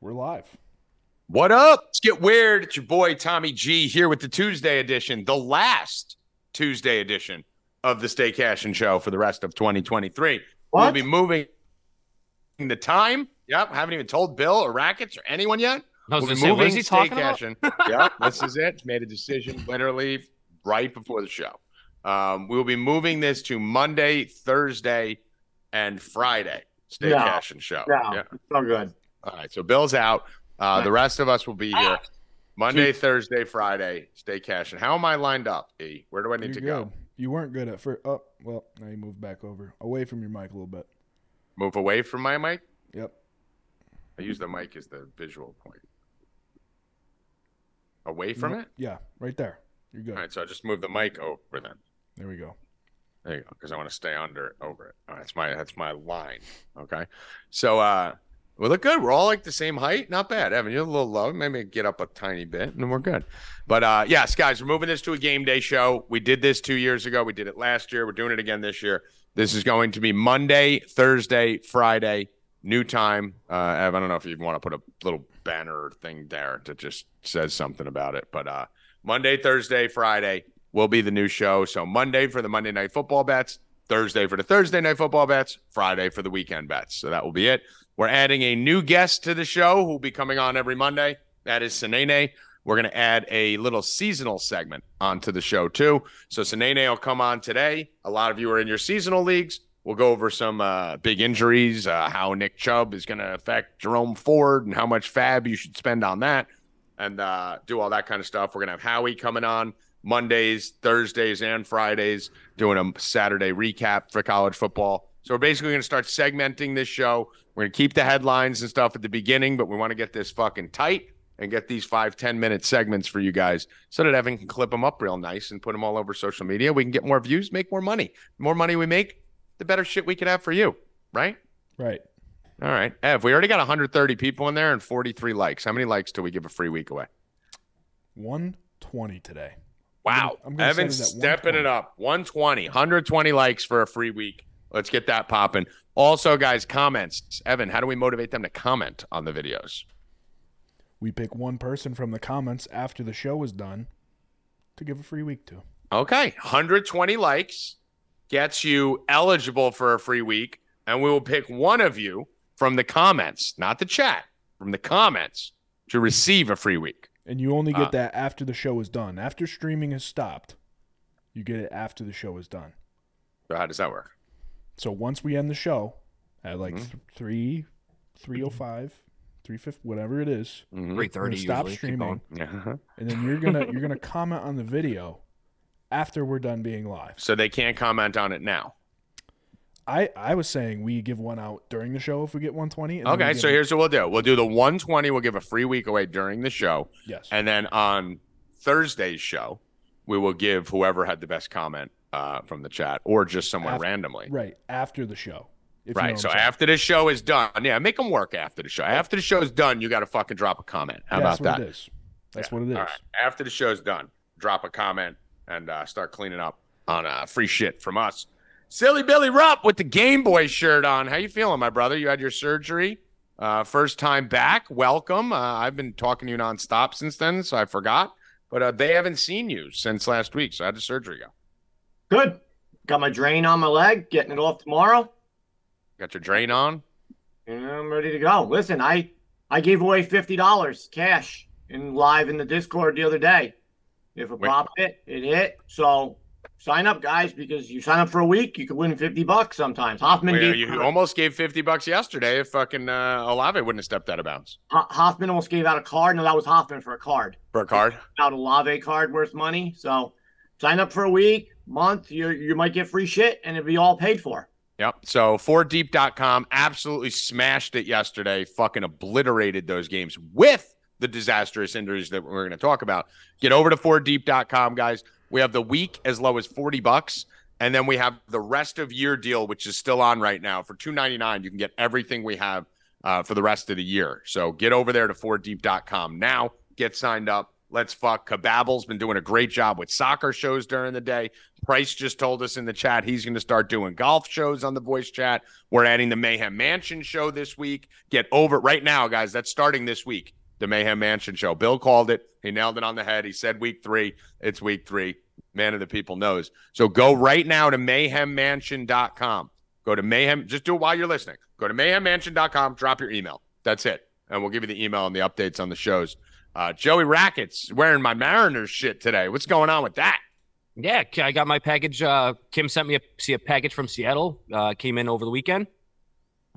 We're live. What up? Let's get weird. It's your boy Tommy G here with the Tuesday edition, the last Tuesday edition of the Stay Cashin' Show for the rest of 2023. We'll be moving the time. Yep, haven't even told Bill or Rackets or anyone yet. I We'll be gonna say, moving he Stay talking about? Cashin'. Yep, this is it. Made a decision literally right before the show. Um, we will be moving this to Monday, Thursday, and Friday. Stay No. Cashin' Show. No, Yeah. it's not good. All right, so Bill's out. Uh, the rest of us will be here Monday, Two- Thursday, Friday. Stay cashing. How am I lined up? E, where do I need You're to good. go? You weren't good at first. Oh, well, now you moved back over, away from your mic a little bit. Move away from my mic. Yep. I use the mic as the visual point. Away from Nope. it. Yeah, right there. You're good. All right, so I just move the mic over then. There we go. There you go, because I want to stay under over it. All right, that's my that's my line. Okay, so uh, we look good. We're all like the same height. Not bad, Evan. You're a little low. Maybe get up a tiny bit, and we're good. But uh, yes, guys, we're moving this to a game day show. We did this two years ago. We did it last year. We're doing it again this year. This is going to be Monday, Thursday, Friday, new time. Uh, I don't know if you want to put a little banner thing there that just says something about it, but uh, Monday, Thursday, Friday will be the new show. So Monday for the Monday night football bets, Thursday for the Thursday night football bets, Friday for the weekend bets. So that will be it. We're adding a new guest to the show who will be coming on every Monday. That is Sanene. We're going to add a little seasonal segment onto the show too. So Sanene will come on today. A lot of you are in your seasonal leagues. We'll go over some uh, big injuries, uh, how Nick Chubb is going to affect Jerome Ford, and how much fab you should spend on that, and uh, do all that kind of stuff. We're going to have Howie coming on Mondays, Thursdays, and Fridays, doing a Saturday recap for college football. So we're basically going to start segmenting this show. We're going to keep the headlines and stuff at the beginning, but we want to get this fucking tight and get these five, 10 minute segments for you guys so that Evan can clip them up real nice and put them all over social media. We can get more views, make more money. The more money we make, the better shit we could have for you, right? Right. All right. Ev, we already got 130 people in there and 43 likes. How many likes do we give a free week away? 120 today. Wow. I'm gonna set Evan's it at stepping it up. 120, 120 likes for a free week. Let's get that popping. Also, guys, comments. Evan, how do we motivate them to comment on the videos? We pick one person from the comments after the show is done to give a free week to. Okay. 120 likes gets you eligible for a free week. And we will pick one of you from the comments, not the chat, from the comments to receive a free week. And you only get Uh, that after the show is done. After streaming has stopped, you get it after the show is done. So how does that work? So once we end the show at like Mhm. th- 3 305, 350 whatever it is, Mhm. Three thirty. stop usually. Keep streaming. Yeah. and then you're going to you're going to comment on the video after we're done being live. So they can't comment on it now. I I was saying we give one out during the show if we get 120. and then we Okay, so it- here's what we'll do. We'll do the 120. We'll give a free week away during the show, yes, and then on Thursday's show, we will give whoever had the best comment uh, from the chat, or just someone After- randomly. right after the show. if you know Right. So after the show is done, yeah, make them work after the show. After the show is done, you got to fucking drop a comment. How That's about what that? it is. That's Yeah. what it is. All right. After the show's done, drop a comment and uh, start cleaning up on uh, free shit from us. Silly Billy Rupp with the Game Boy shirt on. How you feeling, my brother? You had your surgery. Uh, first time back. Welcome. Uh, I've been talking to you nonstop since then, so I forgot. But uh, they haven't seen you since last week. So how did surgery go? Good. Got my drain on my leg, getting it off tomorrow. Got your drain on? And I'm ready to go. Listen, I I gave away fifty dollars cash in live in the Discord the other day. If a Wait. prop hit, it hit. So sign up, guys, because you sign up for a week, you could win fifty bucks sometimes. Hoffman Well, gave you almost gave 50 bucks yesterday if fucking uh, Olave wouldn't have stepped out of bounds Ho- Hoffman almost gave out a card. No, that was Hoffman for a card. for a card. Out Olave card worth money. So sign up for a week, month. You you might get free shit, and it'll be all paid for. Yep. So 4deep.com absolutely smashed it yesterday, fucking obliterated those games with the disastrous injuries that we're going to talk about. Get over to 4deep.com, guys. We have the week as low as 40 bucks. And then we have the rest of year deal, which is still on right now for 299. You can get everything we have uh, for the rest of the year. So get over there to 4deep.com now. Get signed up. Let's fuck. Kababble's been doing a great job with soccer shows during the day. Price just told us in the chat he's going to start doing golf shows on the voice chat. We're adding the Mayhem Mansion show this week. Get over right now, guys. That's starting this week. The Mayhem Mansion show. Bill called it. He nailed it on the head. He said week three. It's week three. Man of the people knows. So go right now to mayhemmansion.com. Go to mayhem. Just do it while you're listening. Go to mayhemmansion.com. Drop your email. That's it. And we'll give you the email and the updates on the shows. Uh, Joey Rackets wearing my Mariners shit today. What's going on with that? Yeah, I got my package. Uh, Kim sent me a, see a package from Seattle. Uh, came in over the weekend,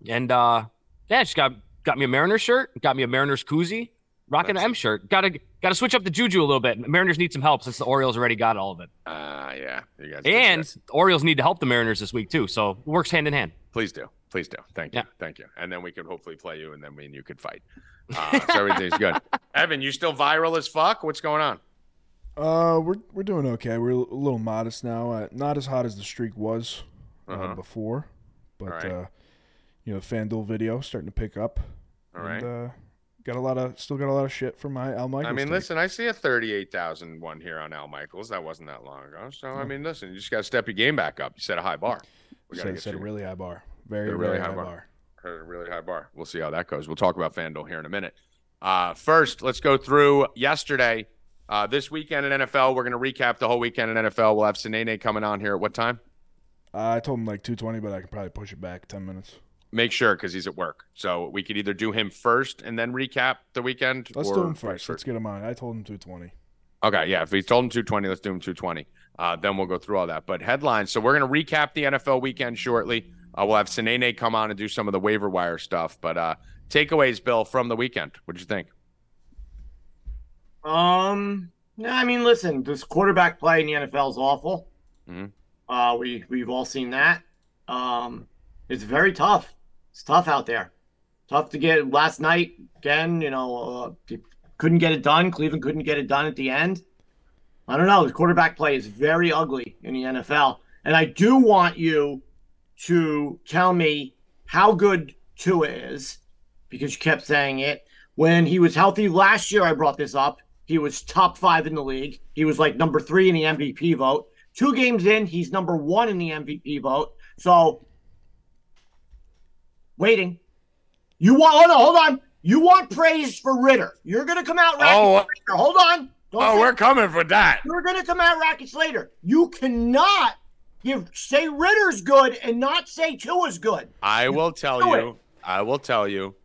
and uh, yeah, she got got me a Mariners shirt, got me a Mariners koozie, rocking an M shirt. Got to got to switch up the juju a little bit. Mariners need some help since the Orioles already got all of it. Uh, yeah, you guys. And the Orioles need to help the Mariners this week too, so it works hand in hand. Please do, please do. Thank you, yeah. thank you. And then we could hopefully play you, and then me and you could fight. Uh, so everything's good. Evan, you still viral as fuck? What's going on? Uh, we're we're doing okay. We're a little modest now. Uh, not as hot as the streak was uh, uh-huh. before, but right. uh, you know, the FanDuel video starting to pick up. All and, right. Uh, got a lot of still got a lot of shit for my Al Michaels. I mean, take. listen, I see a thirty-eight thousand one here on Al Michaels. That wasn't that long ago. So I mean, listen, you just got to step your game back up. You set a high bar. We got to set, set a really high bar. Very, very really high, high bar. bar. A really high bar. We'll see how that goes. We'll talk about FanDuel here in a minute. Uh, first, let's go through yesterday. Uh, this weekend in NFL, we're going to recap the whole weekend in NFL. We'll have Sinene coming on here at what time? Uh, I told him like 220, but I can probably push it back 10 minutes. Make sure because he's at work. So we could either do him first and then recap the weekend. Let's do him first. Let's get him on. I told him 220. Okay, yeah. If he told him 220, let's do him 220. Uh, then we'll go through all that. But headlines. So we're going to recap the NFL weekend shortly. Uh, we'll have Sinene come on and do some of the waiver wire stuff. But uh, takeaways, Bill, from the weekend. What did you think? Um, no, I mean, listen, this quarterback play in the NFL is awful. Mm-hmm. Uh, we we've all seen that. Um, it's very tough. It's tough out there. Tough to get. Last night again, you know, uh, couldn't get it done. Cleveland couldn't get it done at the end. I don't know. The quarterback play is very ugly in the NFL, and I do want you to tell me how good Tua is because you kept saying it. When he was healthy last year, I brought this up. He was top five in the league. He was like number three in the MVP vote. Two games in, he's number one in the MVP vote. So, waiting. You want? Oh no, hold on. You want praise for Ridder. You're gonna come out. Oh, later. hold on. Don't oh, we're coming for that. You're gonna come out Rackets later. You cannot give say Ridder's good and not say Tua's good. I will tell you. It. I will tell you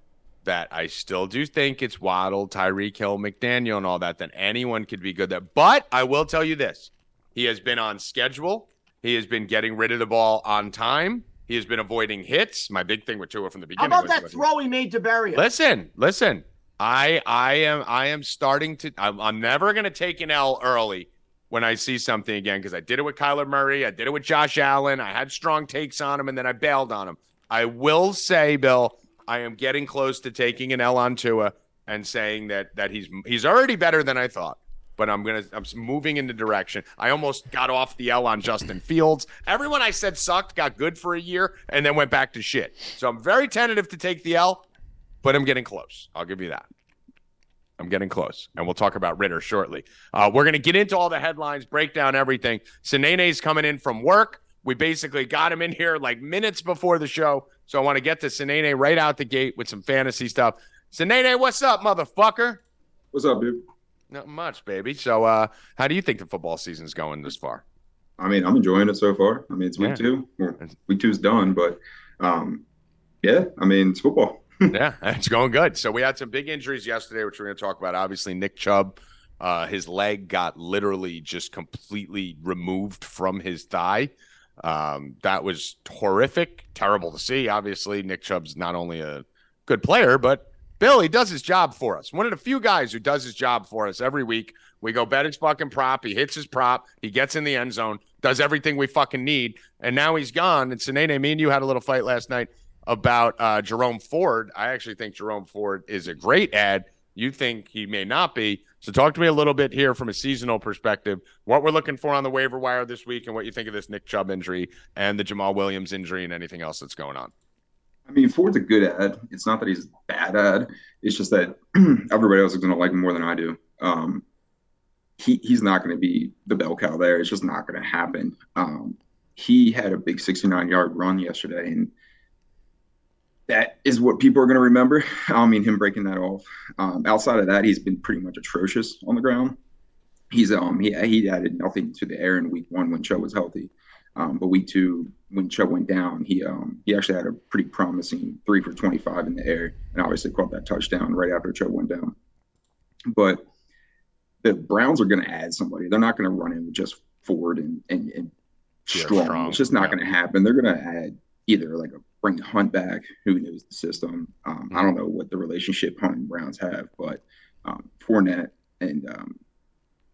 that I still do think it's Waddle, Tyreek Hill, McDaniel, and all that, that anyone could be good there. But I will tell you this he has been on schedule, he has been getting rid of the ball on time. He has been avoiding hits. My big thing with Tua from the beginning. How about that throw he made to Berrios? Listen, listen. I I am I am starting to. I'm, I'm never going to take an L early when I see something again because I did it with Kyler Murray. I did it with Josh Allen. I had strong takes on him and then I bailed on him. I will say, Bill, I am getting close to taking an L on Tua and saying that that he's he's already better than I thought. But I'm gonna I'm moving in the direction. I almost got off the L on Justin Fields. Everyone I said sucked got good for a year and then went back to shit. So I'm very tentative to take the L, but I'm getting close. I'll give you that. I'm getting close, and we'll talk about Ridder shortly. Uh, we're going to get into all the headlines, break down everything. Sinene's coming in from work. We basically got him in here like minutes before the show. So I want to get to Sinene right out the gate with some fantasy stuff. Sinene, what's up, motherfucker? What's up, dude? Not much, baby. So, uh, how do you think the football season's going this far? I mean, I'm enjoying it so far. I mean, it's week yeah. two. Well, week two's done, but um, yeah, I mean, it's football. Yeah, it's going good. So we had some big injuries yesterday, which we're going to talk about. Obviously, Nick Chubb, uh, his leg got literally just completely removed from his thigh. Um, that was horrific, terrible to see. Obviously, Nick Chubb's not only a good player, but Bill, he does his job for us. One of the few guys who does his job for us every week. We go bet his fucking prop. He hits his prop. He gets in the end zone, does everything we fucking need. And now he's gone. And Sinene, me and you had a little fight last night about uh, Jerome Ford. I actually think Jerome Ford is a great ad. You think he may not be. So talk to me a little bit here from a seasonal perspective, what we're looking for on the waiver wire this week and what you think of this Nick Chubb injury and the Jamaal Williams injury and anything else that's going on. I mean, Ford's a good ad. It's not that he's bad ad. It's just that everybody else is going to like him more than I do. Um, he he's not going to be the bell cow there. It's just not going to happen. Um, he had a big 69 yard run yesterday, and that is what people are going to remember. I mean, him breaking that off. Um, outside of that, he's been pretty much atrocious on the ground. He's um he he added nothing to the air in week one when Chubb was healthy, um, but week two when Chubb went down, he um he actually had a pretty promising three for 25 in the air, and obviously caught that touchdown right after Chubb went down. But the Browns are going to add somebody. They're not going to run in with just Ford and and, and strong. strong. It's just not yeah. going to happen. They're going to add either like a bring Hunt back, who knows the system. Um, I don't know what the relationship Hunt and Browns have, but um, Fournette and um,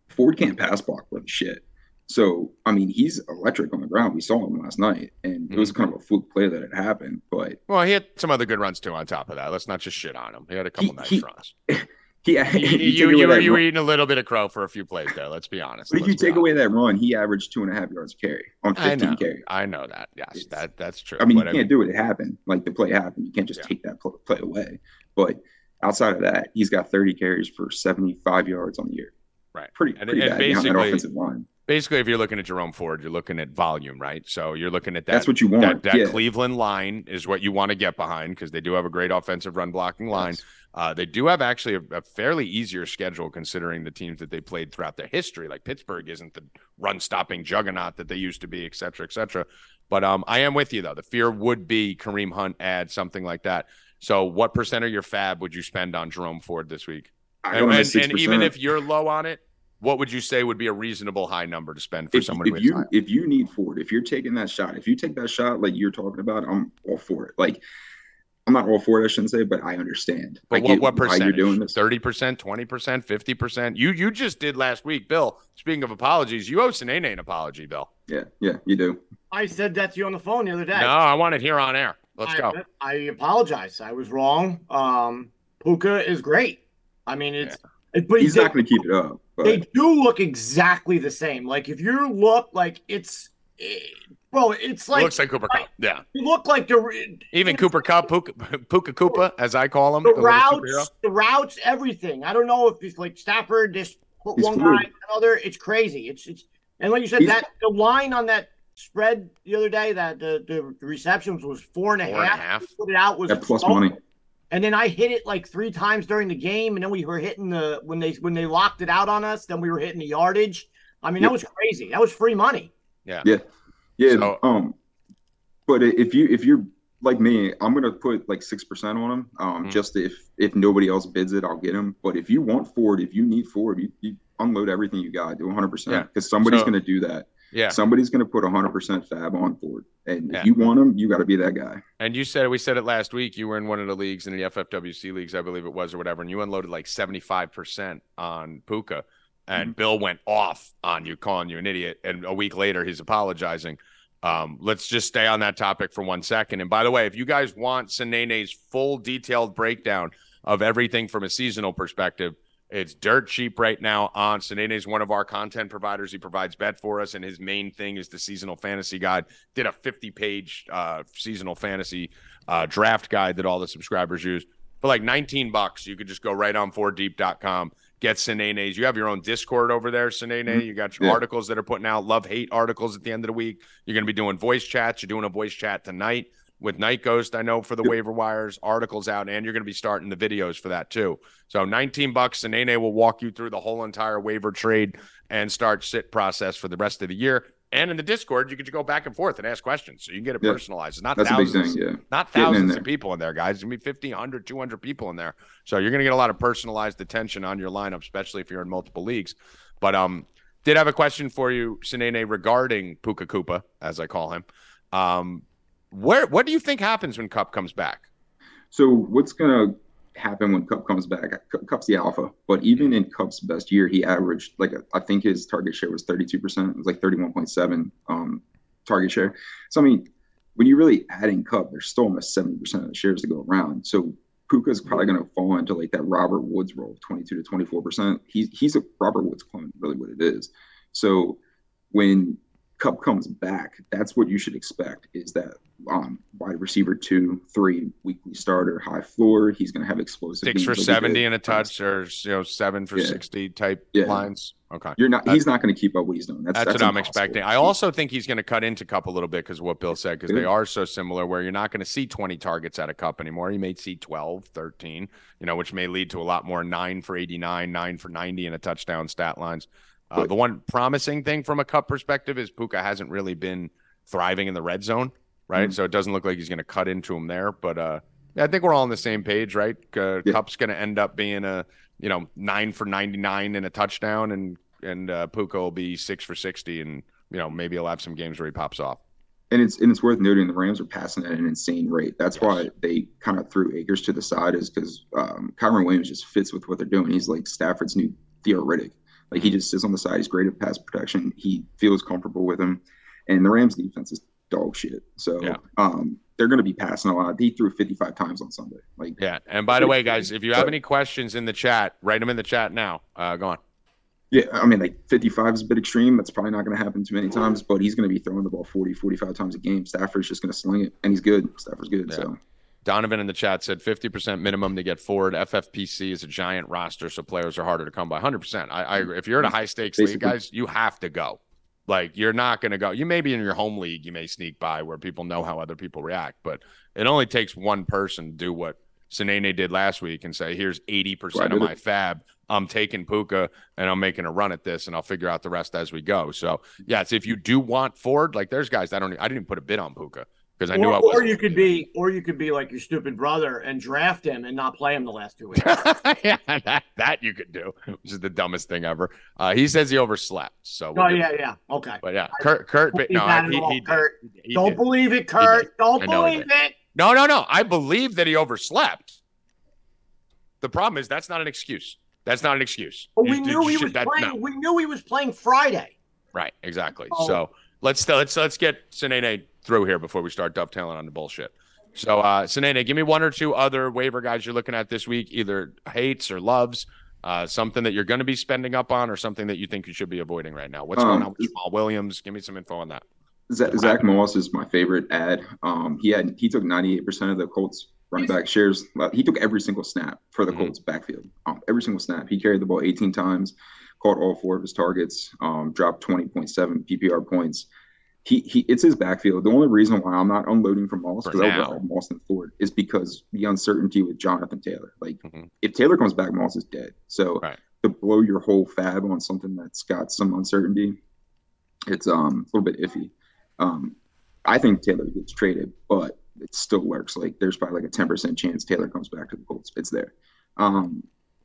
Ford can't pass block for the shit. So I mean, he's electric on the ground. We saw him last night, and mm-hmm. it was mm-hmm. kind of a fluke play that it happened. But well, he had some other good runs too. On top of that, let's not just shit on him. He had a couple he, nice he, runs. He, you, you, were, you were eating a little bit of crow for a few plays there. Let's be honest. But if you take honest. away that run, he averaged two and a half yards carry on 15 I know, carry. I know that. Yes, it's, that that's true. I mean, you can't mean, do it. It happened. Like the play happened. You can't just yeah. take that play away. But outside of that, he's got 30 carries for 75 yards on the year. Right. Pretty, and, pretty and bad basically, that offensive line. Basically, if you're looking at Jerome Ford, you're looking at volume, right? So you're looking at that. That's what you want. That, that yeah. Cleveland line is what you want to get behind because they do have a great offensive run blocking line. Yes. Uh, they do have actually a, a, fairly easier schedule considering the teams that they played throughout their history. Like Pittsburgh isn't the run stopping juggernaut that they used to be, et cetera, et cetera. But um, I am with you though. The fear would be Kareem Hunt add something like that. So, what percent of your fab would you spend on Jerome Ford this week? And, and, and, even if you're low on it, what would you say would be a reasonable high number to spend for if, someone if you if you need Ford, if you're taking that shot, if you take that shot like you're talking about, I'm all for it. Like I'm not all for it, I shouldn't say, but I understand. But I what, what percent? You're doing this. Thirty percent, twenty percent, fifty percent. You you just did last week, Bill. Speaking of apologies, you owe Sinene an apology, Bill. Yeah, yeah, you do. I said that to you on the phone the other day. No, I want it here on air. Let's I, go. I apologize. I was wrong. Um, Puka is great. I mean, it's yeah. but he's they, not going to keep it up. But. They do look exactly the same. Like if you look like it's. It, Bro, it's like it looks like Cooper Kupp. Yeah, you look like the even Cooper Kupp, Puka, Puka Koopa, as I call him. The, the routes, the routes, everything. I don't know if it's like Stafford just put He's one fluid. guy another. It's crazy. It's it's and like you said, He's, that the line on that spread the other day that the the receptions was four and a four half. And a half. Put it out was that plus money. And then I hit it like three times during the game, and then we were hitting the when they when they locked it out on us. Then we were hitting the yardage. I mean, yep. that was crazy. That was free money. Yeah. Yeah. Yeah. So, um, but if you if you're like me, I'm gonna put like six percent on them. Um, mm-hmm. just if if nobody else bids it, I'll get them. But if you want Ford, if you need Ford, you, you unload everything you got, do 100 percent because somebody's so, gonna do that. Yeah, somebody's gonna put 100 percent fab on Ford, and yeah. if you want them, you got to be that guy. And you said we said it last week. You were in one of the leagues in the FFWC leagues, I believe it was, or whatever, and you unloaded like 75 percent on Puka and mm-hmm. Bill went off on you, calling you an idiot. And a week later, he's apologizing. Um, let's just stay on that topic for one second. And by the way, if you guys want Sinene's full detailed breakdown of everything from a seasonal perspective, it's dirt cheap right now on Sinene is one of our content providers. He provides bet for us, and his main thing is the seasonal fantasy guide. Did a 50 page uh, seasonal fantasy uh, draft guide that all the subscribers use for like 19 bucks. You could just go right on 4deep.com get Sinene's. You have your own Discord over there, Sinene. Mm-hmm. You got your yeah. articles that are putting out love hate articles at the end of the week. You're going to be doing voice chats. You're doing a voice chat tonight with Night Ghost. I know for the yep. waiver wires articles out, and you're going to be starting the videos for that too. So 19 bucks, and Nene will walk you through the whole entire waiver trade and start sit process for the rest of the year. And in the Discord, you can just go back and forth and ask questions. So you can get it yeah. personalized. It's not That's thousands, thing, yeah. not thousands of people in there, guys. It's going to be 50, 100, 200 people in there. So you're going to get a lot of personalized attention on your lineup, especially if you're in multiple leagues. But um, did have a question for you, Sinene, regarding Puka Koopa, as I call him. Um, where what do you think happens when Kupp comes back? So what's gonna happen when Kupp comes back. Kupp's the alpha, but even in Kupp's best year, he averaged like I think his target share was 32%. It was like 31.7 um, target share. So I mean, when you're really adding Kupp, there's still almost 70% of the shares to go around. So Puka's probably going to fall into like that Robert Woods role of 22 to 24%. He's he's a Robert Woods clone, really what it is. So when Kupp comes back, that's what you should expect is that um, wide receiver two, three, weekly starter, high floor. He's going to have explosive. Six for 70 in a touch or, you know, seven for yeah. 60 type yeah. lines. Okay. You're not, that's, he's not going to keep up what he's doing. That's, that's, that's what impossible. I'm expecting. I also think he's going to cut into Kupp a little bit because what Bill said, because they are so similar where you're not going to see 20 targets at a Kupp anymore. You may see 12, 13, you know, which may lead to a lot more nine for 89, nine for 90 in a touchdown stat lines. Uh, the one promising thing from a Kupp perspective is Puka hasn't really been thriving in the red zone, right? Mm-hmm. So it doesn't look like he's going to cut into him there. But uh, I think we're all on the same page, right? Uh, yeah. Kupp's going to end up being a you know nine for ninety nine in a touchdown, and and uh, Puka will be six for sixty, and you know maybe he'll have some games where he pops off. And it's and it's worth noting the Rams are passing at an insane rate. That's yes. why they kind of threw Akers to the side, is because um, Kyren Williams just fits with what they're doing. He's like Stafford's new Theo Riddick. Like he just sits on the side. He's great at pass protection. He feels comfortable with him. And the Rams defense is dog shit. So yeah. um, they're going to be passing a lot. He threw 55 times on Sunday. Like yeah. And by the way, guys, if you have any questions in the chat, write them in the chat now. Uh, go on. Yeah, I mean, like 55 is a bit extreme. That's probably not going to happen too many times, but he's going to be throwing the ball 40, 45 times a game. Stafford's just going to sling it, and he's good. Stafford's good. Yeah. So Donovan in the chat said 50% minimum to get Ford. FFPC is a giant roster, so players are harder to come by. 100%. I, I agree. If you're in a high stakes league, guys, you have to go. Like you're not going to go. You may be in your home league, you may sneak by where people know how other people react, but it only takes one person to do what Sanene did last week and say, "Here's 80% of my fab. I'm taking Puka and I'm making a run at this, and I'll figure out the rest as we go." So, yes, if you do want Ford, like there's guys I don't, I didn't even put a bid on Puka because I or, knew I was. Or you could be, or you could be like your stupid brother and draft him and not play him the last two weeks. yeah, that, that you could do, which is the dumbest thing ever. Uh, he says he overslept. So. Oh yeah, yeah, okay. But yeah, Kurt, Kurt, but, no, he, he, he, Kurt. He, Don't believe it, Kurt. Don't believe it. No, no, no. I believe that he overslept. The problem is that's not an excuse. That's not an excuse. But we you, knew he was that, playing. No. We knew he was playing Friday. Right. Exactly. Oh. So let's let's let's get Sanene through here before we start dovetailing on the bullshit. So, uh, Sanene, give me one or two other waiver guys you're looking at this week, either hates or loves, uh, something that you're going to be spending up on, or something that you think you should be avoiding right now. What's um, going on with Jamaal Williams? Give me some info on that. Zach, Zach Moss is my favorite ad. Um, he had he took 98% of the Colts running back shares. He took every single snap for the mm-hmm. Colts backfield. Um, every single snap. He carried the ball 18 times, caught all four of his targets, um, dropped 20.7 PPR points he, he it's his backfield. The only reason why I'm not unloading from Moss because I would Moss and Ford is because the uncertainty with Jonathan Taylor. Like mm-hmm. if Taylor comes back, Moss is dead. So right. to blow your whole fab on something that's got some uncertainty, it's um a little bit iffy. Um, I think Taylor gets traded, but it still works. Like there's probably like a 10% chance Taylor comes back to the Colts. It's there. Um,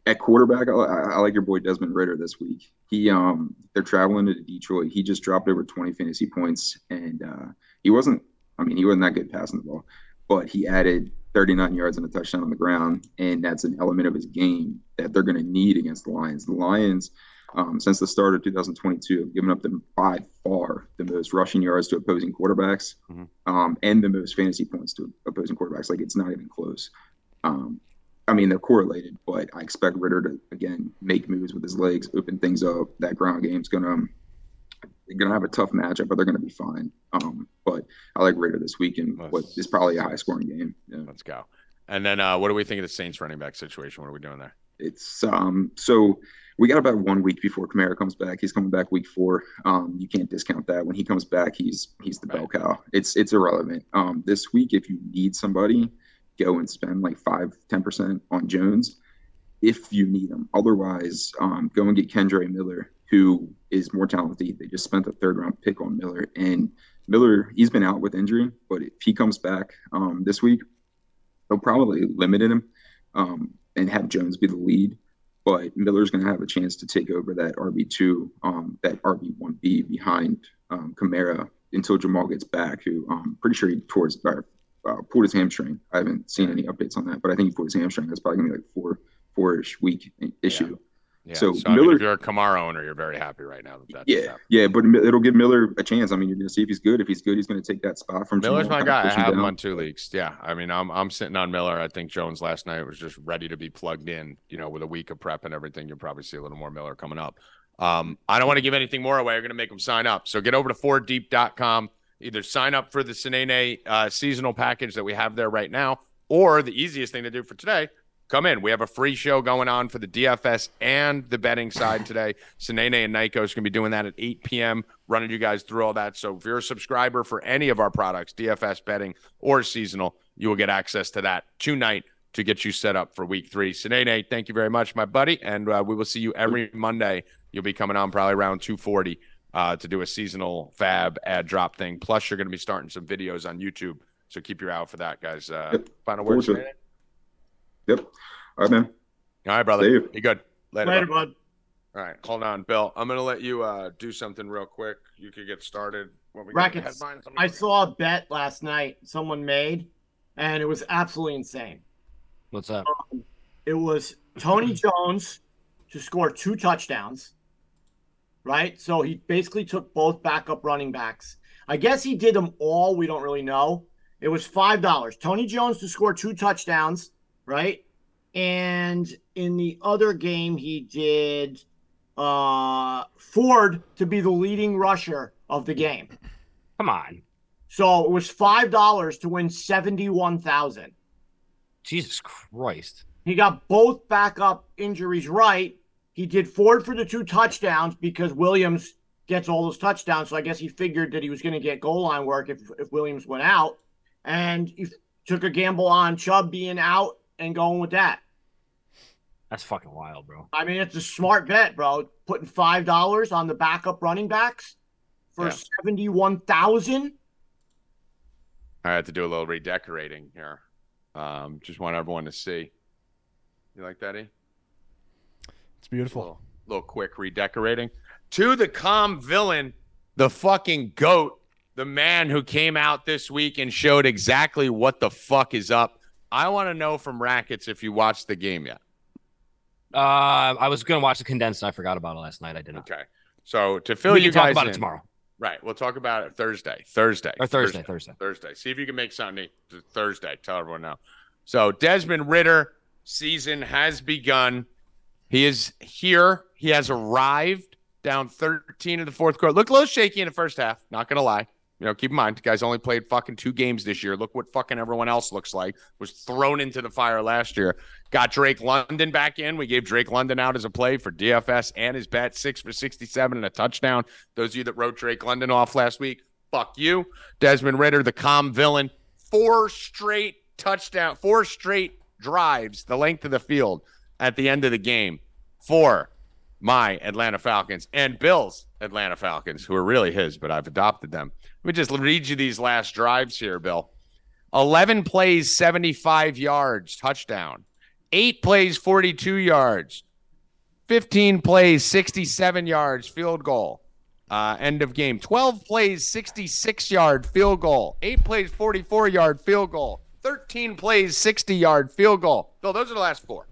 at quarterback, I, I, like your boy Desmond Ridder this week. He um they're traveling to Detroit. He just dropped over 20 fantasy points, and uh, he wasn't. I mean, he wasn't that good passing the ball, but he added 39 yards and a touchdown on the ground, and that's an element of his game that they're going to need against the Lions. The Lions, um, since the start of 2022, have given up them by far the most rushing yards to opposing quarterbacks, mm-hmm. um, and the most fantasy points to opposing quarterbacks. Like it's not even close. Um, I mean, they're correlated, but I expect Ridder to again make moves with his legs, open things up. That ground game's gonna they're gonna have a tough matchup, but they're gonna be fine. Um, but I like Ridder this week in what is probably a high scoring game. Yeah. Let's go. And then uh, what do we think of the Saints running back situation? What are we doing there? It's um so we got about one week before Kamara comes back. He's coming back week four. Um, you can't discount that. When he comes back, he's he's the right. bell cow. It's it's irrelevant. Um, this week, if you need somebody, go and spend like five, 10% on Jones if you need him. Otherwise, um, go and get Kendre Miller, who is more talented. They just spent a third round pick on Miller. And Miller, he's been out with injury, but if he comes back um, this week, they'll probably limit him um, and have Jones be the lead. But Miller's going to have a chance to take over that RB2, um, that RB1B behind um, Kamara until Jamaal gets back, who I'm um, pretty sure he tore his, uh, pulled his hamstring. I haven't seen any updates on that, but I think he pulled his hamstring. That's probably gonna be like four four-ish week issue. Yeah. So, so Miller, I mean, if you're a Kamara owner, you're very happy right now. That yeah, yeah, but it'll give Miller a chance. I mean, you're going to see if he's good. If he's good, he's going to take that spot from Miller's my guy. I have him on two leagues. Yeah, I mean, I'm I'm sitting on Miller. I think Jones last night was just ready to be plugged in. You know, with a week of prep and everything, you'll probably see a little more Miller coming up. Um, I don't want to give anything more away. We're going to make them sign up. So get over to 4deep.com. Either sign up for the Sinene uh, seasonal package that we have there right now, or the easiest thing to do for today, come in. We have a free show going on for the DFS and the betting side today. Sinene and Nikos going to be doing that at 8 p.m., running you guys through all that. So if you're a subscriber for any of our products, DFS betting or seasonal, you will get access to that tonight to get you set up for week three. Sinene, thank you very much, my buddy. And uh, we will see you every Monday. You'll be coming on probably around 240 uh, to do a seasonal fab ad drop thing. Plus, you're going to be starting some videos on YouTube. So keep your eye out for that, guys. Uh, Yep. Final words. Forward Yep. All right, man. All right, brother. See you. Be good. Later. Later, bud. bud. All right, hold on, Bill. I'm gonna let you uh, do something real quick. You could get started when we get Rackets. I'm I gonna- saw a bet last night someone made, and it was absolutely insane. What's up? It was Tony Jones to score two touchdowns, right? So he basically took both backup running backs. I guess he did them all. We don't really know. It was five dollars. Tony Jones to score two touchdowns, right? And in the other game, he did uh Ford to be the leading rusher of the game. Come on. So it was five dollars to win seventy-one thousand. Jesus Christ. He got both backup injuries right. He did Ford for the two touchdowns because Williams gets all those touchdowns. So I guess he figured that he was going to get goal line work if, if Williams went out. And he took a gamble on Chubb being out and going with that. That's fucking wild, bro. I mean, it's a smart bet, bro. Putting five dollars on the backup running backs for Yeah. seventy-one thousand. I had to do a little redecorating here. Um, just want everyone to see. You like that, E? It's beautiful. Little, little quick redecorating. To the calm villain, the fucking goat, the man who came out this week and showed exactly what the fuck is up. I want to know from Rackets if you watched the game yet. Uh, I was gonna watch the condensed. And I forgot about it last night. I didn't. Okay. So to fill we you talk guys about in- it tomorrow Right. We'll talk about it Thursday. Thursday. or Thursday. Thursday. Thursday. See if you can make something th- Thursday. Tell everyone now. So Desmond Ridder season has begun. He is here. He has arrived down 13 in the fourth quarter. Looked a little shaky in the first half. Not gonna lie. You know, keep in mind, guy's only played fucking two games this year. Look what fucking everyone else looks like. Was thrown into the fire last year. Got Drake London back in. We gave Drake London out as a play for DFS and his bet six for 67 and a touchdown. Those of you that wrote Drake London off last week, fuck you. Desmond Ridder, the calm villain, four straight touchdown, four straight drives, the length of the field at the end of the game for my Atlanta Falcons and Bill's Atlanta Falcons, who are really his, but I've adopted them. Let me just read you these last drives here, Bill. 11 plays, 75 yards, touchdown. Eight plays, 42 yards. 15 plays, 67 yards, field goal. Uh, end of game. 12 plays, 66 yard field goal. Eight plays, 44 yard field goal. 13 plays, 60 yard field goal. Bill, those are the last four.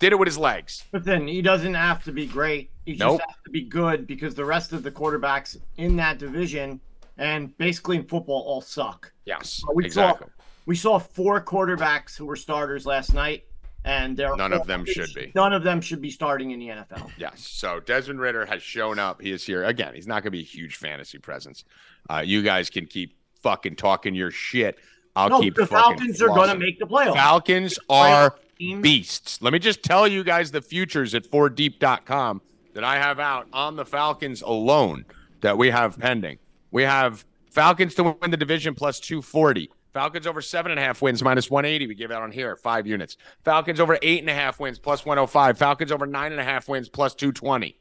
Did it with his legs. But then he doesn't have to be great. He just Nope. has to be good because the rest of the quarterbacks in that division and basically in football all suck. Yes, We exactly. saw we saw four quarterbacks who were starters last night, and they're None of them should be. None of them should be starting in the NFL. Yes. So Desmond Ridder has shown up. He is here again. He's not going to be a huge fantasy presence. Uh, you guys can keep fucking talking your shit. I'll no, keep the Falcons are going to make the playoffs. Falcons are. Beasts. Let me just tell you guys the futures at 4deep.com that I have out on the Falcons alone that we have pending. We have Falcons to win the division plus 240. Falcons over seven and a half wins minus 180. We give out on here five units. Falcons over eight and a half wins plus 105. Falcons over nine and a half wins plus 220.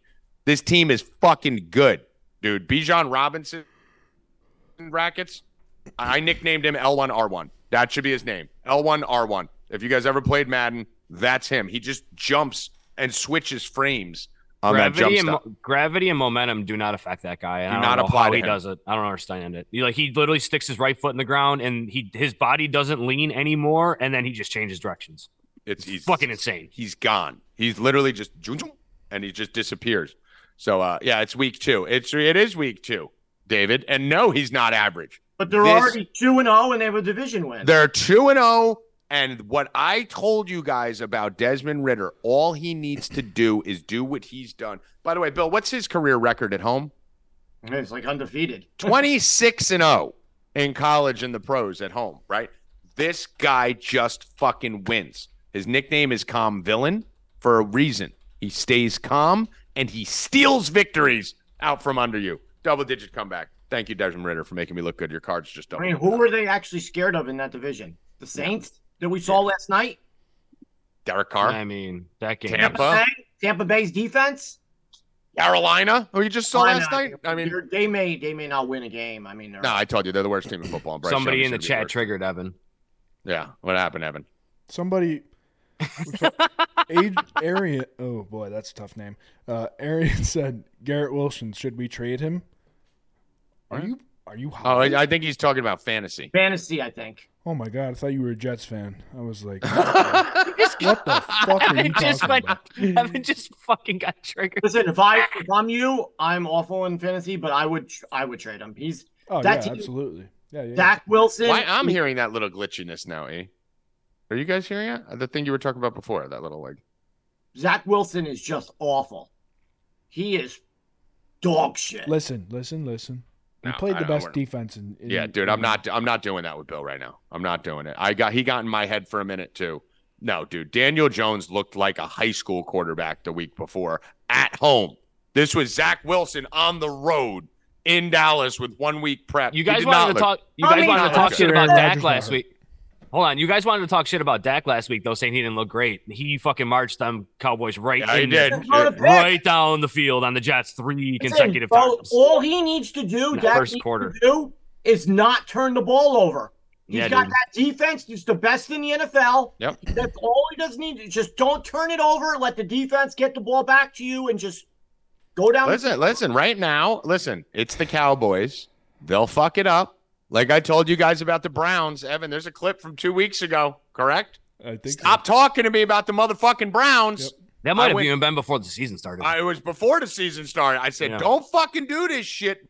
This team is fucking good, dude. Bijan Robinson brackets. I nicknamed him L1R1. That should be his name. L1R1. If you guys ever played Madden, that's him. He just jumps and switches frames on that jump Gravity and, gravity and momentum do not affect that guy. And Do I not don't know apply how to he him. does it. I don't understand it. He, like he literally sticks his right foot in the ground, and he his body doesn't lean anymore, and then he just changes directions. It's he's Fucking insane. He's gone. He's literally just zoom, zoom, and he just disappears. So uh yeah, it's week two. It's it is week two, David. And no, he's not average. But they're This- already two and zero, and they have a division win. They're two and zero And what I told you guys about Desmond Ridder, all he needs to do is do what he's done. By the way, Bill, what's his career record at home? It's like undefeated. 26 and 0 in college and the pros at home, right? This guy just fucking wins. His nickname is Calm Villain for a reason. He stays calm and he steals victories out from under you. Double digit comeback. Thank you, Desmond Ridder, for making me look good. Your cards just don't. I mean, who were they actually scared of in that division? The Saints that we saw last night? Derek Carr. I mean, that game. Tampa. Tampa, Bay? Tampa Bay's defense? Carolina, who you just saw I last night. I mean, They're- they may they may not win a game. I mean, they're no, I told you they're the worst team in football. Bryce Somebody Young in the chat triggered Evan. Yeah, what happened, Evan? Somebody. Age, Arian. Oh boy, that's a tough name. Uh, Arian said Garrett Wilson. Should we trade him? Are you are you? Oh, high? I I think he's talking about fantasy. fantasy. I think. Oh my god! I thought you were a Jets fan. I was like, what the fuck are you Evan just talking went, about? Evan just fucking got triggered. Listen, if I if I'm you, I'm awful in fantasy, but I would I would trade him. He's Oh That yeah, team- absolutely. Yeah, yeah. Zach Wilson. Why I'm hearing that little glitchiness now, eh? Are you guys hearing it? The thing you were talking about before, that little like. Zach Wilson is just awful. He is dog shit. Listen, listen, listen. We No, played I the best defense in, in. Yeah, dude, I'm not. I'm not doing that with Bill right now. I'm not doing it. I got. He got in my head for a minute too. No, dude, Daniel Jones looked like a high school quarterback the week before at home. This was Zach Wilson on the road in Dallas with one week prep. You guys did wanted to look- talk. You I guys mean, wanted to talk shit about Aaron Dak last week. Hold on, you guys wanted to talk shit about Dak last week, though, saying he didn't look great. He fucking marched them Cowboys right, Yeah, he in- did. Throw the right down the field on the Jets three Listen, consecutive bro, times. all he needs to do, Dak first needs quarter. to do, is not turn the ball over. He's Yeah, got dude. that defense. He's the best in the NFL. Yep. That's all he does need. Just don't turn it over. Let the defense get the ball back to you, and just go down. the Listen, listen. Right now, listen. It's the Cowboys. They'll fuck it up. Like I told you guys about the Browns, Evan. There's a clip from two weeks ago. Correct. I think. so. Stop talking to me about the motherfucking Browns. Yep. that might I have went- even been before the season started. I, it was before the season started. I said, Yeah. don't fucking do this shit,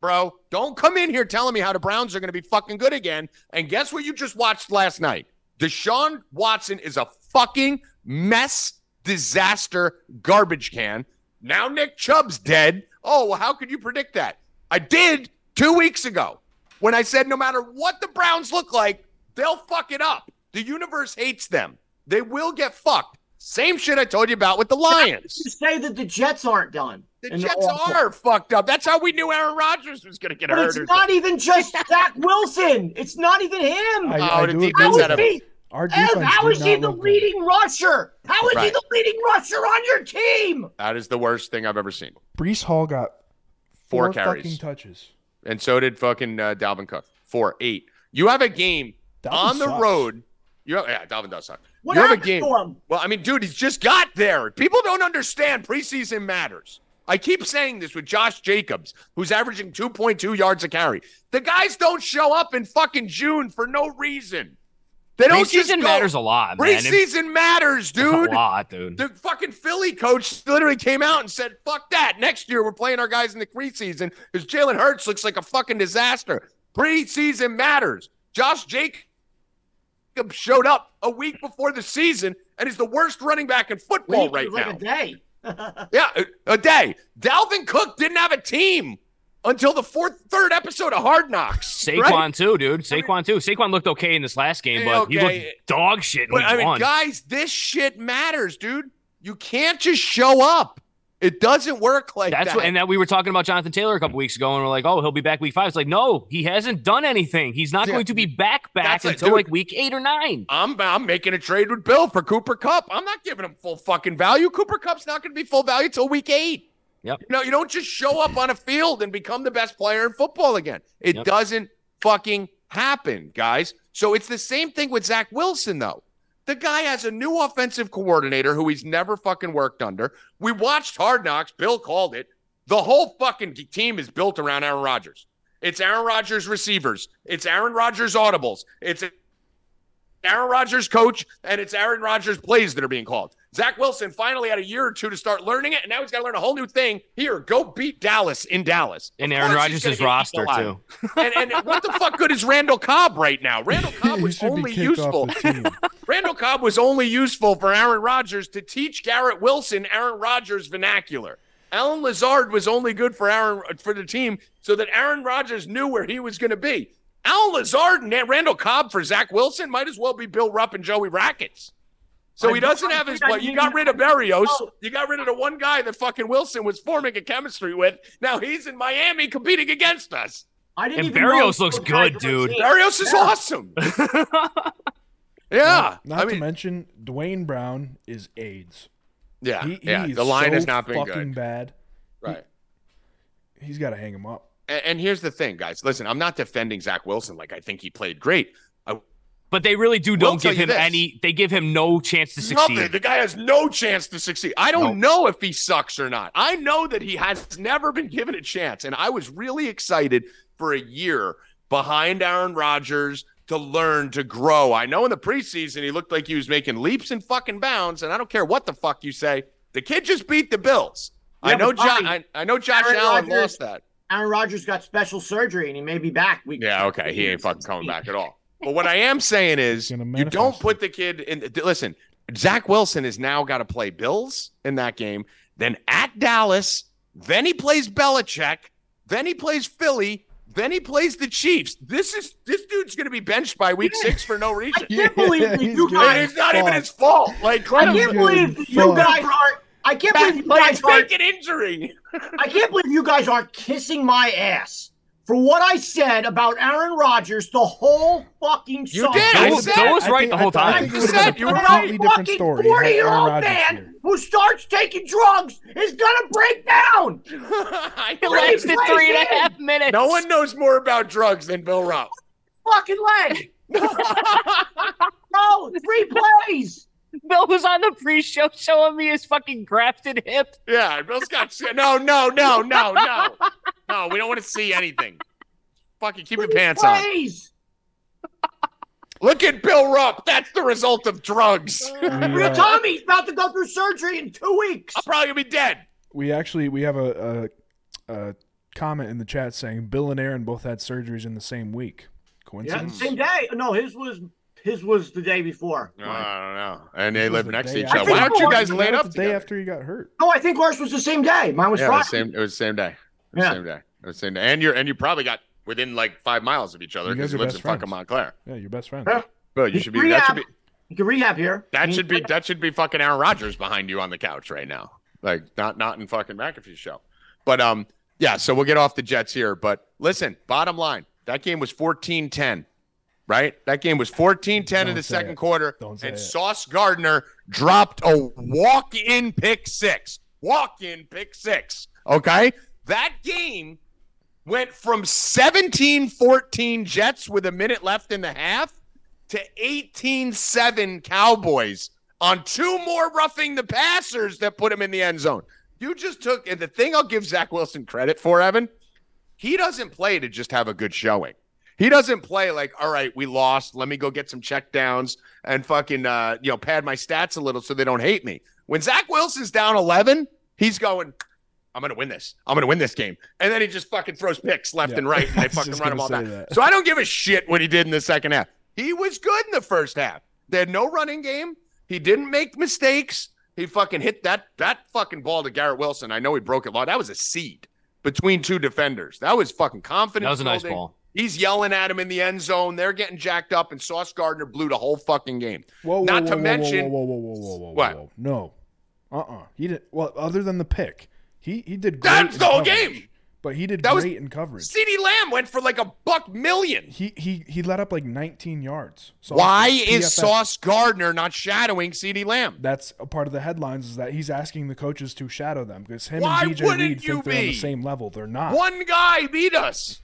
bro. Don't come in here telling me how the Browns are going to be fucking good again. And guess what you just watched last night? Deshaun Watson is a fucking mess, disaster, garbage can. Now Nick Chubb's dead. Oh, well, how could you predict that? I did two weeks ago when I said no matter what the Browns look like, they'll fuck it up. The universe hates them. They will get fucked. Same shit I told you about with the Lions. You say that the Jets aren't done. The And Jets awful. are fucked up. That's how we knew Aaron Rodgers was going to get But hurt. it's not even just Zach Wilson. It's not even him. I, Oh, I the do defense had a- he? Our Ev, defense how he the look good. leading rusher? How is he the leading rusher on your team? that is the worst thing I've ever seen. Breece Hall got Four four, carries. fucking touches. And so did fucking uh, Dalvin Cook. Four, eight. You have a game Dalvin on the sucks. road. You have, yeah, Dalvin does suck. What you have a game. Well, I mean, dude, he's just got there. People don't understand preseason matters. I keep saying this with Josh Jacobs, who's averaging 2.2 yards a carry. The guys don't show up in fucking June for no reason. They don't just Preseason go. matters a lot, man. It- Preseason matters, dude. A lot, dude. The fucking Philly coach literally came out and said, fuck that. Next year, we're playing our guys in the preseason because Jalen Hurts looks like a fucking disaster. Preseason matters. Josh Jacobs showed up a week before the season and is the worst running back in football Week right was like now. a day. Yeah, a, a day. Dalvin Cook didn't have a team until the fourth, third episode of Hard Knocks. Saquon right? too, dude. Saquon too. Saquon looked okay in this last game, but he Okay. looked dog shit in But week I mean, one. guys, this shit matters, dude. You can't just show up. It doesn't work like That's that. what, and that we were talking about Jonathan Taylor a couple weeks ago, and we're like, oh, he'll be back week five. It's like, no, he hasn't done anything. He's not Yeah. going to be back back That's until dude. like week eight or nine. I'm I'm making a trade with Bill for Cooper Kupp. I'm not giving him full fucking value. Cooper Kupp's not going to be full value till week eight. Yep. You know, you don't just show up on a field and become the best player in football again. It Yep. doesn't fucking happen, guys. So it's the same thing with Zach Wilson, though. The guy has a new offensive coordinator who he's never fucking worked under. We watched Hard Knocks. Bill called it. The whole fucking team is built around Aaron Rodgers. It's Aaron Rodgers receivers. It's Aaron Rodgers audibles. It's Aaron Rodgers coach, and it's Aaron Rodgers plays that are being called. Zach Wilson finally had a year or two to start learning it, and now he's got to learn a whole new thing. Here, go beat Dallas in Dallas. In Aaron Rodgers' roster, too. and, and what the fuck good is Randall Cobb right now? Randall Cobb was only useful. Randall Cobb was only useful for Aaron Rodgers to teach Garrett Wilson Aaron Rodgers vernacular. Allen Lazard was only good for Aaron for the team so that Aaron Rodgers knew where he was going to be. Allen Lazard and Randall Cobb for Zach Wilson might as well be Bill Rupp and Joey Rackets. So he doesn't have his. Well, you got rid of Berrios. Oh. You got rid of the one guy that fucking Wilson was forming a chemistry with. Now he's in Miami competing against us. I didn't. Even know. And Berrios looks good, dude. Berrios is yeah. awesome. yeah. Not, not I mean, to mention Duane Brown is AIDS. Yeah, he, yeah. The line so has not been fucking good. bad. Right. He, has got to hang him up. And, and here's the thing, guys. Listen, I'm not defending Zach Wilson. Like I think he played great. I but they really do don't give him any. They give him no chance to succeed. Nothing. The guy has no chance to succeed. I don't nope. know if he sucks or not. I know that he has never been given a chance, and I was really excited for a year behind Aaron Rodgers to learn to grow. I know in the preseason he looked like he was making leaps and fucking bounds, and I don't care what the fuck you say. The kid just beat the Bills. Yeah, I know. John. I, I, know Josh Aaron Allen Rodgers, lost that. Aaron Rodgers got special surgery, and he may be back. We yeah. Okay. He ain't fucking coming back at all. But what I am saying is, you don't put the kid in. Listen, Zach Wilson has now got to play Bills in that game, then at Dallas, then he plays Belichick, then he plays Philly, then he plays the Chiefs. This is this dude's going to be benched by week six for no reason. I can't believe yeah, you guys. It's not even his fault. Like I can't believe you guys are. I can't believe you guys are. an injury. I can't believe you guys are kissing my ass for what I said about Aaron Rodgers the whole fucking You did. I said, Bill was right think, the whole time. I, I said you were right. different story. Forty-year-old man here. who starts taking drugs is gonna break down. I lasted three and a half minutes. No one knows more about drugs than Bill Rupp. Fucking leg. no, three plays. Bill was on the pre-show showing me his fucking grafted hip. Yeah, Bill's got shit. no, no, no, no, no, no. We don't want to see anything. Fucking keep your pants Please. on. Look at Bill Rupp. That's the result of drugs. Real Tommy's about to go through surgery in two weeks. I'll probably be dead. We actually we have a, a, a comment in the chat saying Bill and Aaron both had surgeries in the same week. Coincidence? Yeah, same day. No, his was his was the day before. I don't know. And they live next to each other. Why aren't you guys laid up the day after he got hurt? No, I think ours was the same day. Mine was yeah, Friday. It was, same, it was the same day. It was yeah. same day. It was the same day. And you're and you probably got within like five miles of each other because you lives in friends. fucking Montclair. Yeah, you're best friends. Yeah. Well, you, you should be. Rehab. That should be. You can rehab here. That should be. That should be fucking Aaron Rodgers behind you on the couch right now. Like not not in fucking McAfee's show. But um yeah. So we'll get off the Jets here. But listen, bottom line, that game was 14-10 right? That game was 14 10 in the second it. quarter. and it. Sauce Gardner dropped a walk in pick six. Walk in pick six. Okay. That game went from 17 14 Jets with a minute left in the half to 18 7 Cowboys on two more roughing the passers that put him in the end zone. You just took, and the thing I'll give Zach Wilson credit for, Evan, he doesn't play to just have a good showing. He doesn't play like, all right, we lost. Let me go get some check downs and fucking, uh, you know, pad my stats a little so they don't hate me. When Zach Wilson's down 11, he's going, I'm going to win this. I'm going to win this game. And then he just fucking throws picks left yeah. and right and they fucking run him all down. That. So I don't give a shit what he did in the second half. He was good in the first half. They had no running game. He didn't make mistakes. He fucking hit that that fucking ball to Garrett Wilson. I know he broke it. Law. That was a seed between two defenders. That was fucking confident. That was a nice ball. He's yelling at him in the end zone. They're getting jacked up, and Sauce Gardner blew the whole fucking game. Whoa, whoa Not whoa, to whoa, mention whoa, whoa, whoa, whoa, whoa, whoa, what? No, uh, uh-uh. uh He did well. Other than the pick, he he did great. That's the whole game. But he did that great was, in coverage. CeeDee Lamb went for like a buck million. He he he let up like 19 yards. Sauce Why is Sauce Gardner not shadowing CeeDee Lamb? That's a part of the headlines is that he's asking the coaches to shadow them because him Why and DJ Reed think they're on the same level. They're not. One guy beat us.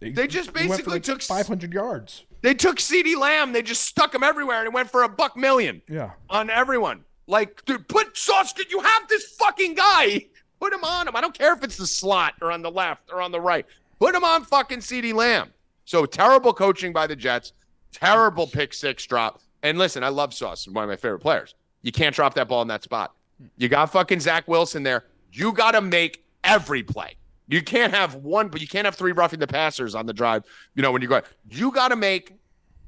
They, they just basically like took 500 yards. They took CeeDee Lamb. They just stuck him everywhere, and it went for a buck million. Yeah, on everyone. Like, dude, put sauce. You have this fucking guy. Put him on him. I don't care if it's the slot or on the left or on the right. Put him on fucking CeeDee Lamb. So terrible coaching by the Jets. Terrible pick six drop. And listen, I love Sauce, one of my favorite players. You can't drop that ball in that spot. You got fucking Zach Wilson there. You got to make every play. You can't have one, but you can't have three roughing the passers on the drive. You know when you go, you got to make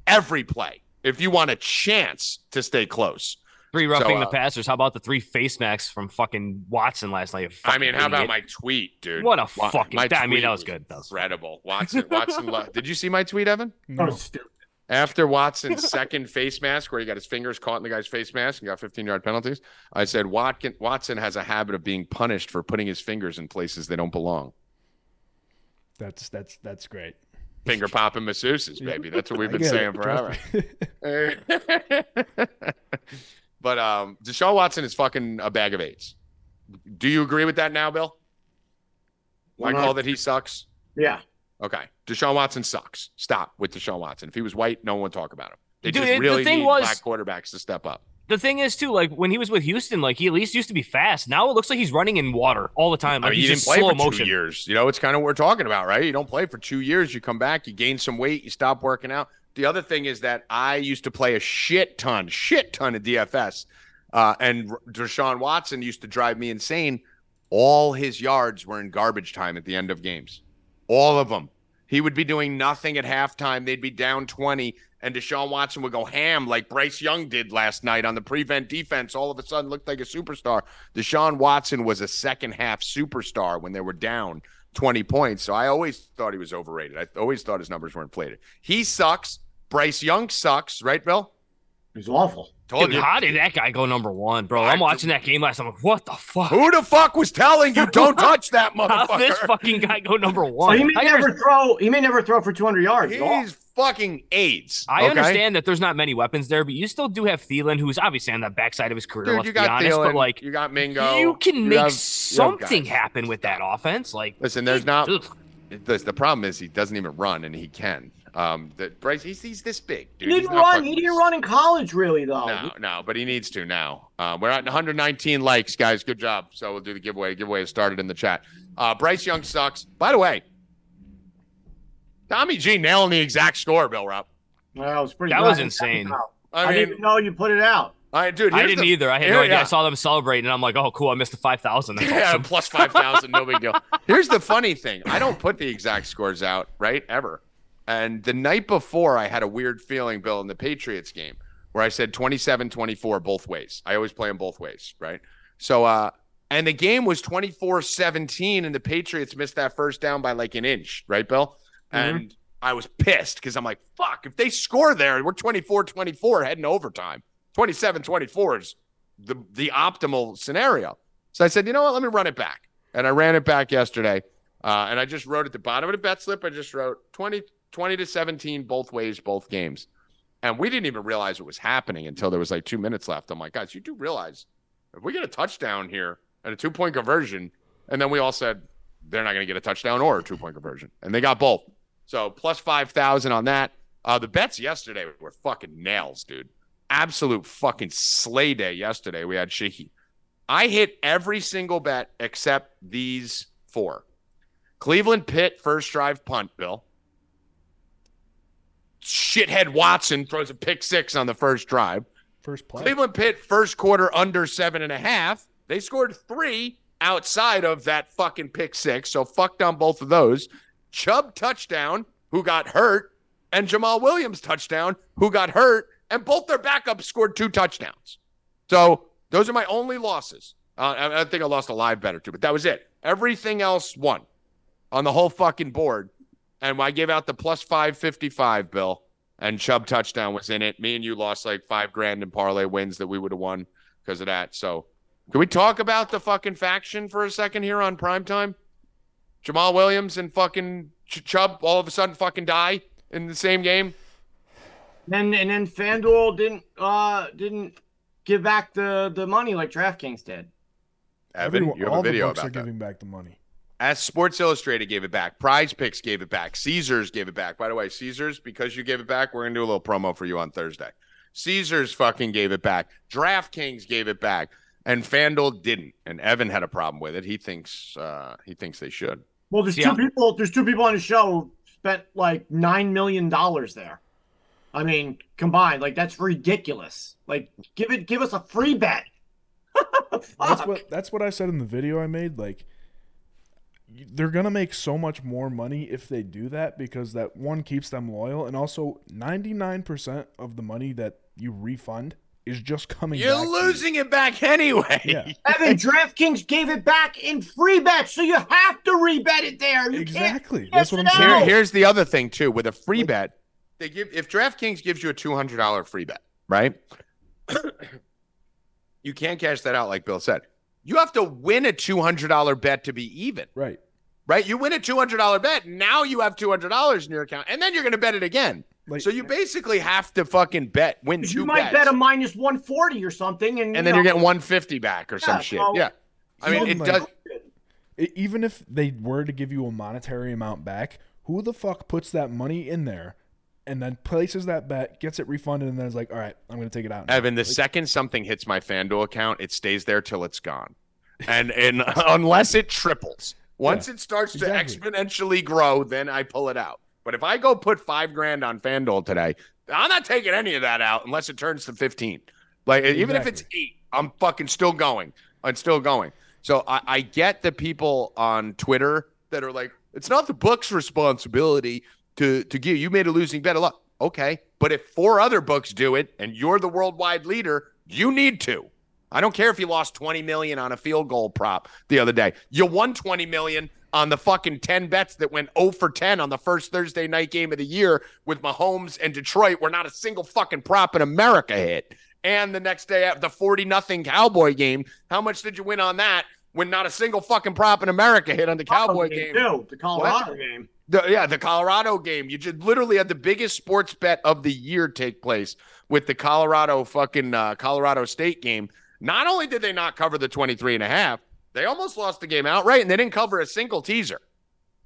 every play if you want a chance to stay close. Three roughing so, uh, the passers. How about the three face masks from fucking Watson last night? I mean, how about my tweet, dude? What a fucking! My I mean, that was good. That was incredible. Watson, Watson. did you see my tweet, Evan? No. stupid. After Watson's second face mask, where he got his fingers caught in the guy's face mask and got 15 yard penalties, I said Watkin, Watson has a habit of being punished for putting his fingers in places they don't belong. That's that's that's great. Finger popping masseuses, baby. That's what we've been saying it. forever. but um, Deshaun Watson is fucking a bag of eights. Do you agree with that now, Bill? I call that he sucks. Yeah. Okay. Deshaun Watson sucks. Stop with Deshaun Watson. If he was white, no one would talk about him. They Dude, just really the need was, black quarterbacks to step up. The thing is, too, like when he was with Houston, like he at least used to be fast. Now it looks like he's running in water all the time. Like I mean, he's he didn't play for motion. two years. You know, it's kind of what we're talking about, right? You don't play for two years. You come back, you gain some weight, you stop working out. The other thing is that I used to play a shit ton, shit ton of DFS. Uh, and Deshaun Watson used to drive me insane. All his yards were in garbage time at the end of games. All of them. He would be doing nothing at halftime. They'd be down 20, and Deshaun Watson would go ham like Bryce Young did last night on the prevent defense. All of a sudden looked like a superstar. Deshaun Watson was a second half superstar when they were down 20 points. So I always thought he was overrated. I always thought his numbers were inflated. He sucks. Bryce Young sucks, right, Bill? He's awful. Told Dude, you. How did that guy go number one, bro? I'm watching that game last. I'm like, what the fuck? Who the fuck was telling you don't touch that motherfucker? How this fucking guy go number one? So he may I never throw. He may never throw for 200 yards. He's fucking AIDS. I okay? understand that there's not many weapons there, but you still do have Thielen, who's obviously on the backside of his career. Dude, let's you got be honest, Thielen, but like you got Mingo. You can you make have, something happen with that offense. Like, listen, there's not. The, the problem is he doesn't even run, and he can. Um, that Bryce, he's, he's this big. Dude. He didn't run. He didn't run in college, really, though. No, no, but he needs to now. Uh, we're at 119 likes, guys. Good job. So we'll do the giveaway. The giveaway has started in the chat. Uh, Bryce Young sucks. By the way, Tommy G nailing the exact score, Bill Rupp. Well, that was pretty. That was insane. I, I didn't know you put it out. I dude, I didn't the, either. I had here, no idea. Yeah. I saw them celebrating, and I'm like, oh, cool. I missed the five thousand. Yeah, awesome. plus five thousand, no big deal. Here's the funny thing: I don't put the exact scores out, right? Ever. And the night before, I had a weird feeling, Bill, in the Patriots game where I said 27 24 both ways. I always play them both ways, right? So, uh, and the game was 24 17, and the Patriots missed that first down by like an inch, right, Bill? Mm-hmm. And I was pissed because I'm like, fuck, if they score there, we're 24 24 heading overtime. 27 24 is the, the optimal scenario. So I said, you know what? Let me run it back. And I ran it back yesterday. Uh, and I just wrote at the bottom of the bet slip, I just wrote 20, 20 to 17 both ways, both games. And we didn't even realize it was happening until there was like two minutes left. I'm like, guys, you do realize if we get a touchdown here and a two point conversion, and then we all said they're not going to get a touchdown or a two point conversion, and they got both. So plus five thousand on that. Uh, the bets yesterday were fucking nails, dude. Absolute fucking sleigh day yesterday. We had Shahi. I hit every single bet except these four. Cleveland Pitt first drive punt, Bill shithead Watson throws a pick six on the first drive. First play. Cleveland Pitt first quarter under seven and a half. They scored three outside of that fucking pick six. So fucked on both of those. Chubb touchdown, who got hurt, and Jamaal Williams touchdown, who got hurt, and both their backups scored two touchdowns. So those are my only losses. Uh, I, I think I lost a live bet or two, but that was it. Everything else won on the whole fucking board and I gave out the plus 555 bill, and Chubb touchdown was in it. Me and you lost like five grand in parlay wins that we would have won because of that. So, can we talk about the fucking faction for a second here on prime time? Jamaal Williams and fucking Ch- Chubb all of a sudden fucking die in the same game. And and then FanDuel didn't uh didn't give back the the money like DraftKings did. Evan, Everyone, you have a video the books about are that. giving back the money. As Sports Illustrated gave it back, Prize Picks gave it back, Caesars gave it back. By the way, Caesars, because you gave it back, we're gonna do a little promo for you on Thursday. Caesars fucking gave it back. DraftKings gave it back, and FanDuel didn't. And Evan had a problem with it. He thinks uh, he thinks they should. Well, there's two people. There's two people on the show who spent like nine million dollars there. I mean, combined, like that's ridiculous. Like, give it, give us a free bet. that's what that's what I said in the video I made. Like, they're gonna make so much more money if they do that because that one keeps them loyal, and also ninety nine percent of the money that you refund is just coming. You're losing you. it back anyway. Yeah. Evan, DraftKings gave it back in free bets, so you have to rebet it there. You exactly. That's what I'm saying. Here, here's the other thing too. With a free like, bet, they give if DraftKings gives you a two hundred dollar free bet, right? you can't cash that out, like Bill said. You have to win a two hundred dollar bet to be even. Right. Right. You win a two hundred dollar bet. Now you have two hundred dollars in your account, and then you're going to bet it again. Like, so you basically have to fucking bet win two. You might bets. bet a minus one forty or something, and and then you are getting one fifty back or yeah, some shit. yeah. I mean, it like, does. Even if they were to give you a monetary amount back, who the fuck puts that money in there and then places that bet, gets it refunded, and then is like, all right, I'm going to take it out. Now. Evan, the like, second something hits my FanDuel account, it stays there till it's gone. And, and unless it triples, once yeah, it starts exactly. to exponentially grow, then I pull it out. But if I go put five grand on FanDuel today, I'm not taking any of that out unless it turns to 15. Like, exactly. even if it's eight, I'm fucking still going. I'm still going. So I, I get the people on Twitter that are like, it's not the book's responsibility to to give. You made a losing bet a lot. Okay, but if four other books do it and you're the worldwide leader, you need to. I don't care if you lost 20 million on a field goal prop the other day. You won 20 million on the fucking 10 bets that went 0 for 10 on the first Thursday night game of the year with Mahomes and Detroit, where not a single fucking prop in America hit. And the next day at the 40 nothing Cowboy game, how much did you win on that when not a single fucking prop in America hit on the Cowboy game? Too, the Colorado what? game. The, yeah, the Colorado game. You just literally had the biggest sports bet of the year take place with the Colorado fucking uh, Colorado State game. Not only did they not cover the 23 and a half, they almost lost the game outright and they didn't cover a single teaser.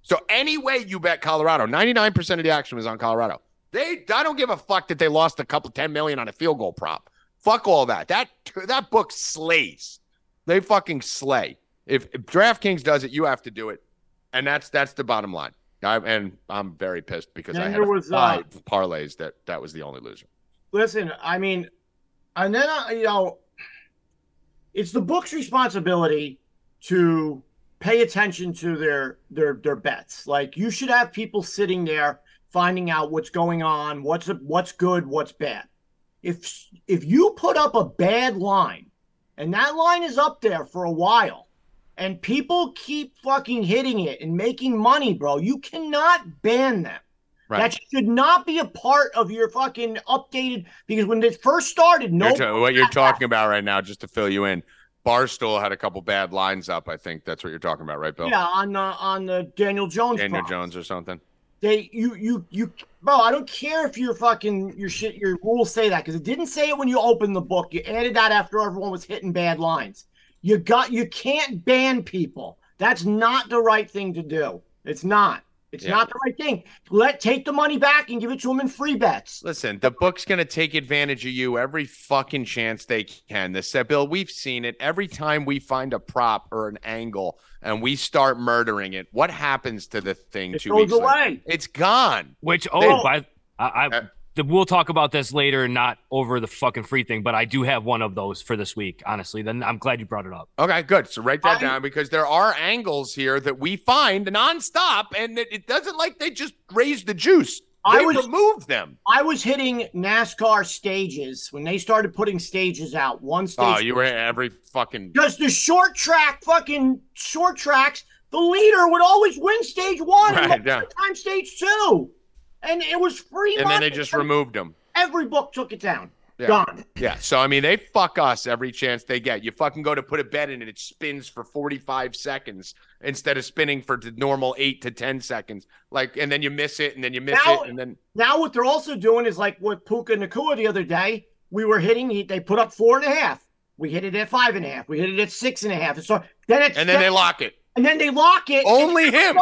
So any way you bet Colorado, 99% of the action was on Colorado. They I don't give a fuck that they lost a couple 10 million on a field goal prop. Fuck all that. That that book slays. They fucking slay. If, if DraftKings does it, you have to do it. And that's that's the bottom line. I, and I'm very pissed because and I had was, uh, five uh, parlays that that was the only loser. Listen, I mean, and then uh, you know, it's the book's responsibility to pay attention to their their their bets. Like you should have people sitting there finding out what's going on, what's what's good, what's bad. If if you put up a bad line, and that line is up there for a while and people keep fucking hitting it and making money, bro. You cannot ban them. Right. That should not be a part of your fucking updated because when it first started, no. You're ta- what you're talking that. about right now, just to fill you in, Barstool had a couple bad lines up. I think that's what you're talking about, right, Bill? Yeah, on the on the Daniel Jones. Daniel Jones or something. They you you you bro. I don't care if your fucking your shit your rules say that because it didn't say it when you opened the book. You added that after everyone was hitting bad lines. You got you can't ban people. That's not the right thing to do. It's not. It's yeah. not the right thing. Let take the money back and give it to them in free bets. Listen, the book's gonna take advantage of you every fucking chance they can. The set Bill, we've seen it every time we find a prop or an angle and we start murdering it. What happens to the thing it two goes weeks away. Later? It's gone. Which oh, they, by, I, I uh, we'll talk about this later, not over the fucking free thing, but I do have one of those for this week, honestly. Then I'm glad you brought it up. Okay, good. So write that I, down because there are angles here that we find nonstop, and it, it doesn't like they just raise the juice. They I was, removed them. I was hitting NASCAR stages when they started putting stages out. One oh, stage. Oh, you were every fucking. Because the short track, fucking short tracks, the leader would always win stage one right, and yeah. time stage two and it was free. And money. then they just removed them. Every book took it down. Yeah. Gone. Yeah. So I mean, they fuck us every chance they get. You fucking go to put a bet in and it spins for 45 seconds instead of spinning for the normal eight to 10 seconds. Like, and then you miss it, and then you miss now, it, and then now what they're also doing is like with Puka Nacua the other day. We were hitting. They put up four and a half. We hit it at five and a half. We hit it at six and a half. And So then it's and then they lock it. And then they lock it. Only him.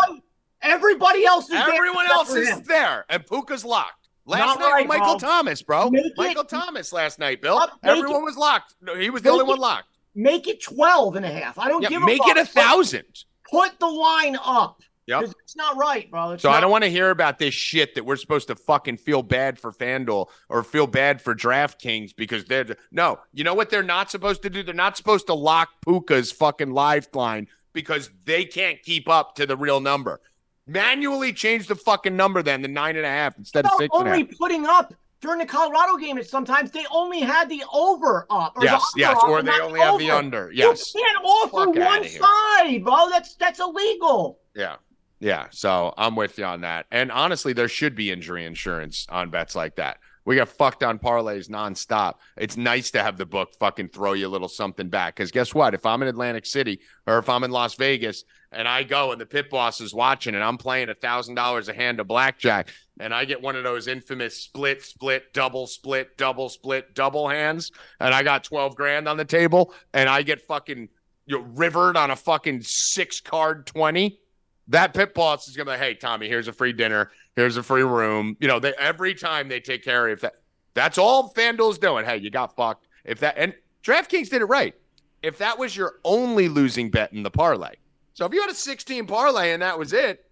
Everybody else is Everyone there else is there, and Puka's locked. Last Not night, right, Michael. Thomas, bro. Make Michael it, Thomas last night, Bill. Everyone it, was locked. No, he was the only it, one locked. Make it 12 and a half. I don't yeah, give a fuck. make it a thousand. Put the line up. Yep. It's not right, bro. It's So not, I don't want to hear about this shit that we're supposed to fucking feel bad for FanDuel or feel bad for DraftKings because they're no. You know what they're not supposed to do? They're not supposed to lock Puka's fucking lifeline because they can't keep up to the real number. Manually change the fucking number then to nine and a half instead of six only putting up during the Colorado game. It's sometimes they only had the over up. Or the Yes, under yes, or they only have the under. Yes. You can't offer Fuck one side, bro. That's that's illegal. Yeah. Yeah. So I'm with you on that. And honestly, there should be injury insurance on bets like that. We got fucked on parlays nonstop. It's nice to have the book fucking throw you a little something back. Because guess what? If I'm in Atlantic City or if I'm in Las Vegas and I go and the pit boss is watching and I'm playing a thousand dollars a hand of blackjack and I get one of those infamous split, split, double, split, double, split, double hands, and I got 12 grand on the table and I get fucking you know, rivered on a fucking six card 20 that pit boss is gonna be like, hey Tommy, here's a free dinner, here's a free room. You know, they every time they take care of that. That's all FanDuel's doing. Hey, you got fucked. If that and DraftKings did it right. If that was your only losing bet in the parlay, so if you had a 16 parlay and that was it,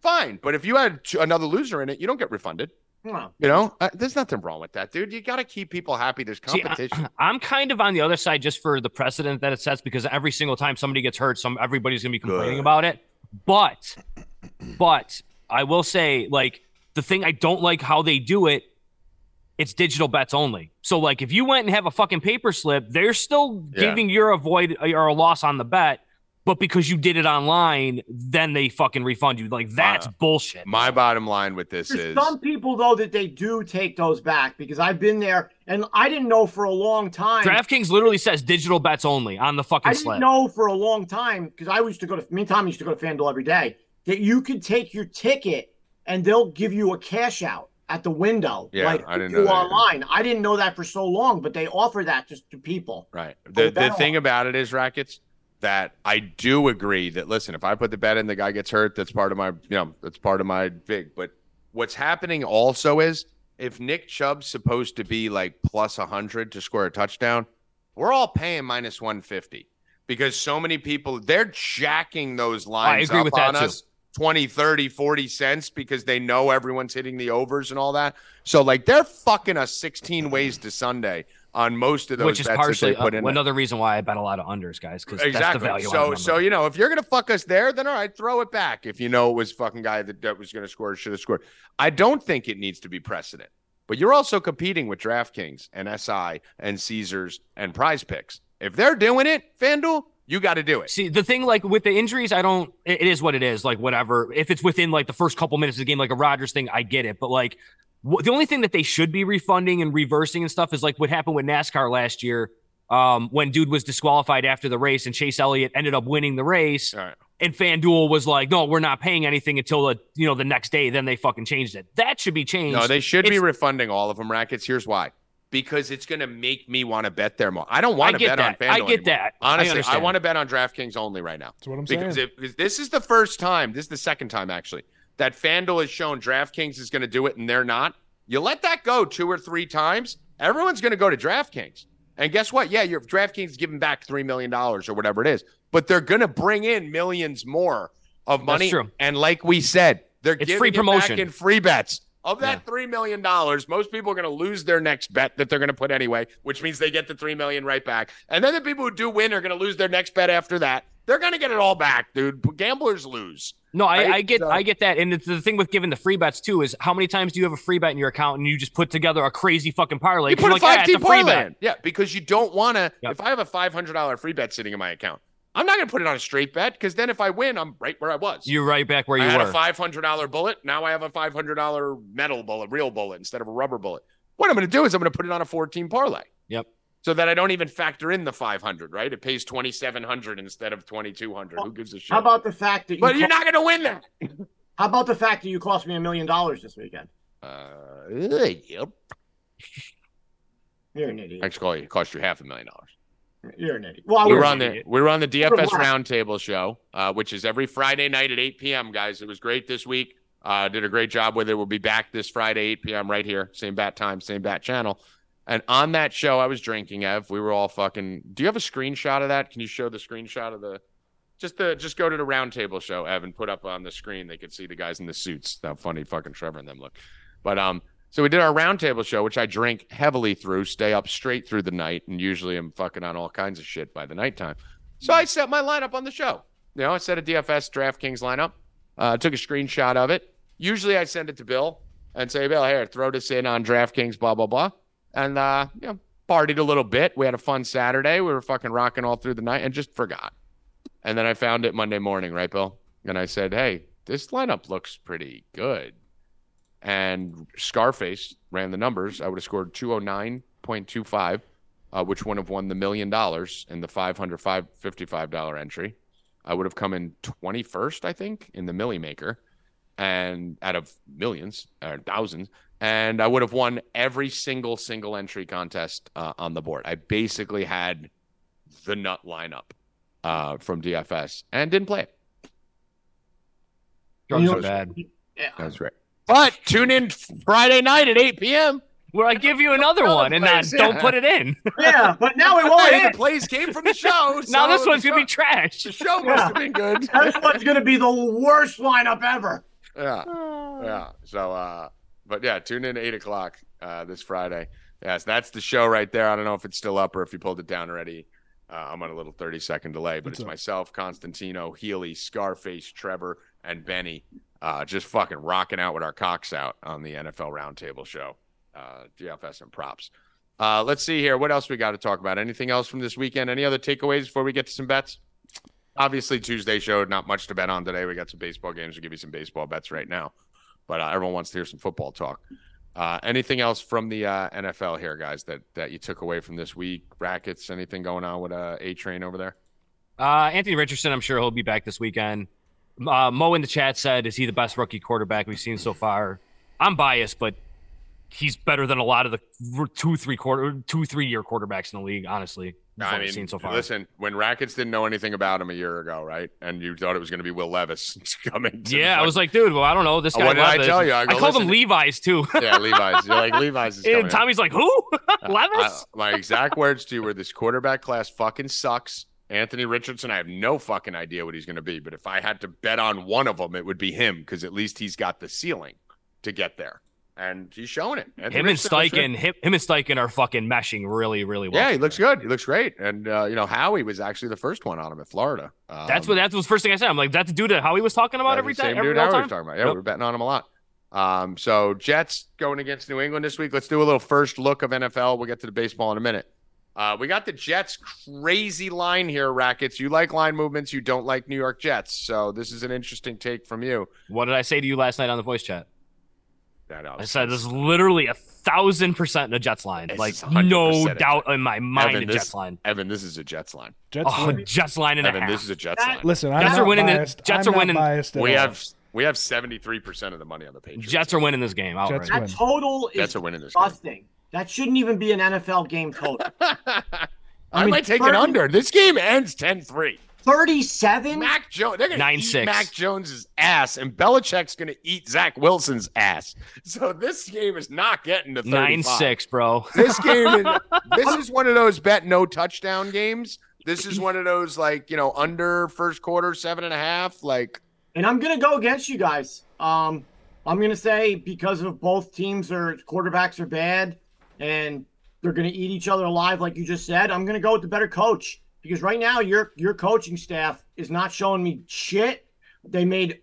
fine. But if you had another loser in it, you don't get refunded. No. You know, uh, there's nothing wrong with that, dude. You got to keep people happy. There's See, I- competition. I'm kind of on the other side just for the precedent that it sets because every single time somebody gets hurt, some everybody's gonna be complaining Good. about it. But, but I will say, like the thing I don't like how they do it. It's digital bets only. So like if you went and have a fucking paper slip, they're still Yeah. giving your avoid or a loss on the bet. But because you did it online, then they fucking refund you. Like that's Uh, bullshit. My bottom line with this There's is some people though that they do take those back because I've been there and I didn't know for a long time. DraftKings literally says digital bets only on the fucking I didn't slip. know for a long time because I used to go to me and Tom used to go to FanDuel every day that you could take your ticket and they'll give you a cash out at the window. Yeah, like I didn't know that either. online. I didn't know that for so long, but they offer that just to people. Right. The the thing about it is rackets that I do agree that listen, if I put the bet in, the guy gets hurt. That's part of my you know that's part of my vig. But what's happening also is if Nick Chubb's supposed to be like plus hundred to score a touchdown, we're all paying minus one fifty because so many people they're jacking those lines up on too. us. 20 30 40 cents because they know everyone's hitting the overs and all that so like they're fucking us 16 ways to sunday on most of those which is partially that they put uh, another reason why I bet a lot of unders, guys, because that's the Exactly. value. So, so you know, if you're gonna fuck us there, then all right, throw it back. If you know it was fucking guy that, that was gonna score, should have scored. I don't think it needs to be precedent, but you're also competing with DraftKings and SI and Caesars and Prize Picks. If they're doing it, FanDuel, you got to do it. See, the thing like with the injuries, I don't. It, is what it is. Like whatever. If it's within like the first couple minutes of the game, like a Rodgers thing, I get it. But like the only thing that they should be refunding and reversing and stuff is like what happened with NASCAR last year. Um, when dude was disqualified after the race and Chase Elliott ended up winning the race, All right. and FanDuel was like, "No, we're not paying anything until the you know the next day." Then they fucking changed it. That should be changed. No, they should be refunding all of them rackets. Here's why. Because it's going to make me want to bet there more. I don't want to get bet on. FanDuel I get anymore. that. Honestly, I, understand. want to bet on DraftKings only right now. That's what I'm because, saying. it, because this is the first time, this is the second time actually, that FanDuel has shown DraftKings is going to do it and they're not. You let that go two or three times, everyone's going to go to DraftKings. And guess what? Yeah, your DraftKings is giving back $3 million or whatever it is, but they're going to bring in millions more of money. true. And like we said, they're It's giving free promotion. back in free bets. Of that $3 million, most people are going to lose their next bet that they're going to put anyway, which means they get the 3 million right back. And then the people who do win are going to lose their next bet after that. They're going to get it all back, dude. Gamblers lose. No, I, Right? I get So- I get that. And it's the thing with giving the free bets too is how many times do you have a free bet in your account and you just put together a crazy fucking parlay? You put a like, five it's team a free parlay in. Yeah, because you don't want to. Yep. If I have a $500 free bet sitting in my account, I'm not going to put it on a straight bet because then if I win, I'm right where I was. You're right back where you were. I had a $500 bullet. Now I have a $500 metal bullet, real bullet instead of a rubber bullet. What I'm going to do is I'm going to put it on a 14 parlay. Yep. So that I don't even factor in the 500, right? It pays 2700 instead of 2200. Who gives a shit? How about the fact that you but you're not going to win that. how about the fact that you cost me a million dollars this weekend? Uh, yep. You're an idiot. Actually, it cost you half a million dollars. You're an idiot. Well, we were on the idiot. we were on the DFS? Roundtable show, uh, which is every Friday night at 8 p.m. Guys, it was great this week. Uh, did a great job with it. We'll be back this Friday 8 p.m. right here, same bat time, same bat channel. And on that show, I was drinking. Ev, we were all fucking. Do you have a screenshot of that? Can you show the screenshot of the just the just go to the roundtable show, Evan. Put up on the screen. They could see the guys in the suits. How funny fucking Trevor and them look. But um, so we did our roundtable show, which I drink heavily through, stay up straight through the night, and usually I'm fucking on all kinds of shit by the nighttime. So I set my lineup on the show. You know, I set a DFS DraftKings lineup. Uh, took a screenshot of it. Usually I send it to Bill and say, Bill, here, throw this in on DraftKings, blah blah blah, and uh, you know, partied a little bit. We had a fun Saturday. We were fucking rocking all through the night, and just forgot. And then I found it Monday morning, right, Bill? And I said, hey, this lineup looks pretty good. And Scarface ran the numbers. I would have scored 209.25, uh, which would have won the million dollars in the $555 entry. I would have come in 21st, I think, in the Milly Maker, and out of millions or thousands, and I would have won every single single entry contest uh, on the board. I basically had the nut lineup uh, from DFS and didn't play it. Drugs You are know- bad. Yeah. That's right. But tune in Friday night at 8 p.m. Where I give you another Another one and then place, don't put it in. yeah, but now we won't Hey, the plays came from the show. now this one's the gonna be show- trash. The show must have been good. This one's gonna be the worst lineup ever. Yeah. Yeah. So, uh, but yeah, tune in at eight o'clock uh, this Friday. Yes, that's the show right there. I don't know if it's still up or if you pulled it down already. Uh, I'm on a little 30 second delay, but It's myself, Constantino, Healy, Scarface, Trevor, and Benny, uh, just fucking rocking out with our cocks out on the NFL Roundtable show, uh, DFS and props. Uh, let's see here. What else we got to talk about? Anything else from this weekend? Any other takeaways before we get to some bets? Obviously, Tuesday showed not much to bet on today. We got some baseball games. We'll give you some baseball bets right now, but uh, everyone wants to hear some football talk. Uh, anything else from the uh, NFL here, guys, that that you took away from this week? Brackets? Anything going on with uh, A Train over there? Uh, Anthony Richardson, I'm sure he'll be back this weekend. Uh, Mo in the chat said, "Is he the best rookie quarterback we've seen so far?" I'm biased, but he's better than a lot of the two, three quarter, two, three year quarterbacks in the league. Honestly, what I mean, seen so far. listen, when Rackets didn't know anything about him a year ago, right? And you thought it was going to be Will Levis coming. Yeah, I was like, dude, well, I don't know. This Uh, guy. what did I tell you? I go, called him Levi's too. yeah, Levi's. You're like Levi's is coming. and Tommy's like, who? Uh, Levis? I- my exact words to you were this quarterback class fucking sucks. Anthony Richardson, I have no fucking idea what he's going to be, but if I had to bet on one of them, it would be him because at least he's got the ceiling to get there, and he's showing it. Anthony him and. Steichen, him, him and Steichen are fucking meshing really, really well. Yeah, he looks good. He looks great, and uh, you know Howie was actually the first one on him at Florida. Um, That's what that was the first thing I said. I'm like, that's the dude that Howie was talking about every time. Same Every dude Howie time. was talking about. Yeah, we we're betting on him a lot. Um, so Jets going against New England this week. Let's do a little first look of NFL. We'll get to the baseball in a minute. Uh, we got the Jets crazy line here, Rackets. You like line movements, you don't like New York Jets. So this is an interesting take from you. What did I say to you last night on the voice chat? That out. I said this is literally a thousand percent the Jets line. It's like no doubt in my mind, Evan, the this- Jets line. Evan, this is a Jets line. Jets Oh, win. Jets line and a Evan, half. this is a Jets That- line. Listen, I'm Jets not are winning the- biased. Jets I'm are winning- We all. have we have seventy three percent of the money on the Patriots. Jets are winning this game outright. Jets That win. total is Jets are winning this game. disgusting. That shouldn't even be an NFL game total. I, mean, might take it 30 under. This game ends 10-3. 37? Mac Jones, they're gonna eat 9-6. Mac Jones's ass, and Belichick's gonna eat Zach Wilson's ass. So this game is not getting to 35. Nine six, bro. This game is this is one of those bet no touchdown games. This is one of those like you know under first quarter seven and a half. Like And I'm gonna go against you guys. Um, I'm gonna say because of both teams are quarterbacks are bad and they're gonna eat each other alive, like you just said. I'm gonna go with the better coach because right now your your coaching staff is not showing me shit. They made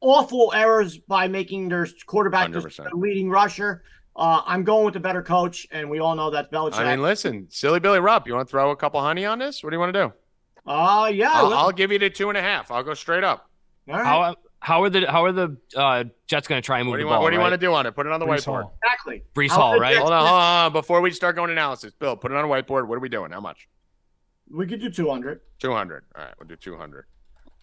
awful errors by making their quarterback the leading rusher. Uh, I'm going with the better coach, and we all know that's Belichick. I mean, listen, silly Billy Rupp, you want to throw a couple honey on this? What do you want to do? uh, yeah. I'll. I'll give you the two and a half. I'll go straight up. All right. How how are the how are the uh, Jets going to try and move What do the you want? ball? What do you right? want to do on it? Put it on the Breece whiteboard. Hall. exactly. Breece How Hall, right? Jets- Hold on, hold on. Before we start going analysis, Bill, put it on a whiteboard. What are we doing? How much? We could do 200. 200. All right, we'll do 200.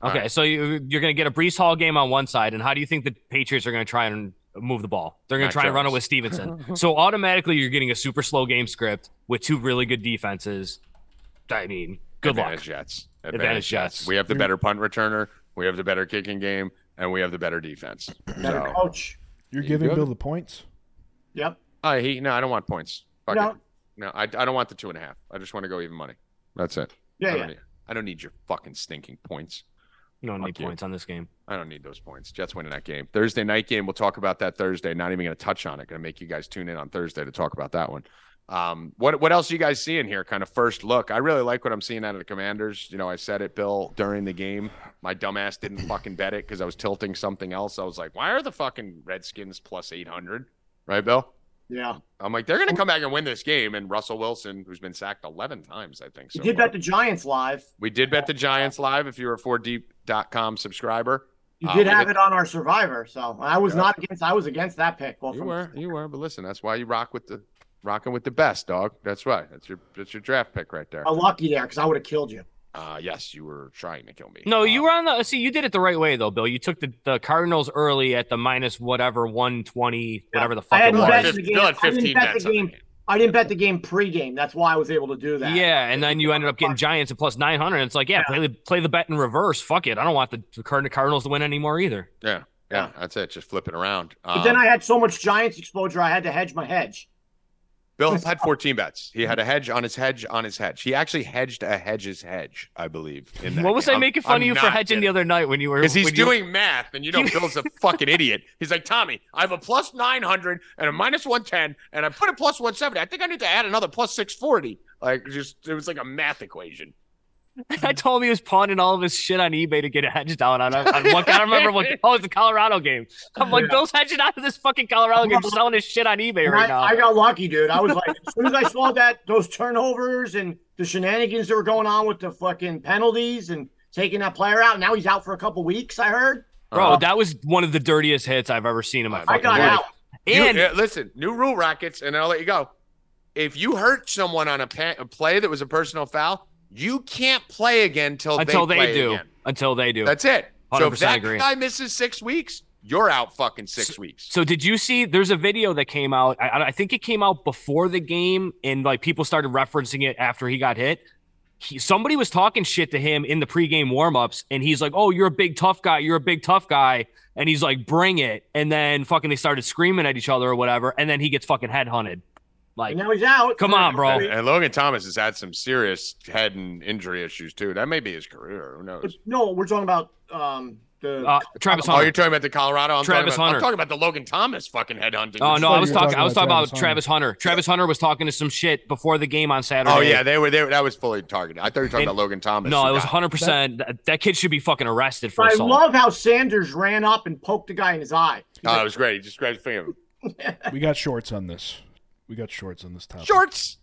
All Okay, right. so you, you're going to get a Breece Hall game on one side, and how do you think the Patriots are going to try and move the ball? They're going to try and run it with Stevenson. so automatically, you're getting a super slow game script with two really good defenses. I mean, good Advantage luck. Jets. Advantage Jets. We have the better punt returner. We have the better kicking game, and we have the better defense. Better So, coach. You're giving good? Bill the points. Yep. uh, he no, I don't want points. Fuck No. it. No, I, I don't want the two and a half. I just want to go even money. That's it. Yeah, I yeah. don't need- I don't need your fucking stinking points. You don't Fuck need you. points on this game. I don't need those points. Jets winning that game. Thursday night game. We'll talk about that Thursday. Not even going to touch on it. Going to make you guys tune in on Thursday to talk about that one. Um, what what else you guys seeing here? Kind of first look. I really like what I'm seeing out of the Commanders. You know, I said it, Bill, during the game. My dumbass didn't fucking bet it because I was tilting something else. I was like, why are the fucking Redskins plus 800? Right, Bill? Yeah. I'm like, they're going to come back and win this game. And Russell Wilson, who's been sacked 11 times, I think. You So did far. bet the Giants live. we did bet the Giants live. If you're a 4deep.com subscriber, You Uh, did we have it on our Survivor, so I was Yeah. not against. I was against that pick. Well, You were, you were, but listen, that's why you rock with the rocking with the best, dog. That's right. That's your that's your draft pick right there. uh, lucky there because I would have killed you. Uh yes, you were trying to kill me. No, you were on the. See, you did it the right way though, Bill. You took the, the Cardinals early at the minus whatever one twenty, whatever the I fuck it hadn't was. bet the game. Bill had I didn't bet the game. game. I didn't bet the game pregame. That's why I was able to do that. Yeah, and then you ended up getting Giants at plus nine hundred. It's like, yeah, play the play the bet in reverse. Fuck it, I don't want the, the Cardinals to win anymore either. Yeah, yeah, that's it. Just flip it around. But then Um, I had so much Giants exposure, I had to hedge my hedge. Bill had 14 bets. He had a hedge on his hedge on his hedge. He actually hedged a hedge's hedge, I believe. In that What was game. I making fun I'm of you for hedging the other night when you were? Because he's when you- doing math, and you know Bill's a fucking idiot. He's like, Tommy, I have a plus nine hundred and a minus one ten, and I put a plus one seventy. I think I need to add another plus six forty. Like, just it was like a math equation. I told him he was pawning all of his shit on eBay to get a hedge down on, on one. I don't remember what. Oh, it's the Colorado game. I'm like, Yeah. Bill's hedging out of this fucking Colorado game, selling his shit on eBay And right I, now. I got lucky, dude. I was like, as soon as I saw that those turnovers and the shenanigans that were going on with the fucking penalties and taking that player out, now he's out for a couple weeks. I heard. Bro, Uh, that was one of the dirtiest hits I've ever seen in my I fucking I got life. out. you- And listen, new rule rackets, and I'll let you go. If you hurt someone on a, pa- a play that was a personal foul, you can't play again till until they, they, play do, again. until they do. That's it. So 100% if that agree. guy misses six weeks, you're out fucking six weeks. So did you see? There's a video that came out. I, I think it came out before the game, and like people started referencing it after he got hit. He, somebody was talking shit to him in the pregame warmups, and he's like, "Oh, you're a big tough guy. You're a big tough guy." And he's like, "Bring it!" And then fucking they started screaming at each other or whatever, and then he gets fucking headhunted. Like, And now he's out. Come on, bro. And, and Logan Thomas has had some serious head and injury issues too. That may be his career. Who knows? No, we're talking about um the. uh, Travis Oh, you're talking about the Colorado? I'm Travis talking about, Hunter. I'm talking about the Logan Thomas fucking headhunting. Oh no, I was talking. talking I was talking about about Travis Hunter. Travis Hunter was talking to some shit before the game on Saturday. Oh yeah, they were there. That was fully targeted. I thought you were talking And- about Logan Thomas. No, it was 100. percent That kid should be fucking arrested for I assault. love how Sanders ran up and poked the guy in his eye. He's Oh, like, it was great. He just grabbed his finger. We got shorts on this. We got shorts on this topic. Shorts.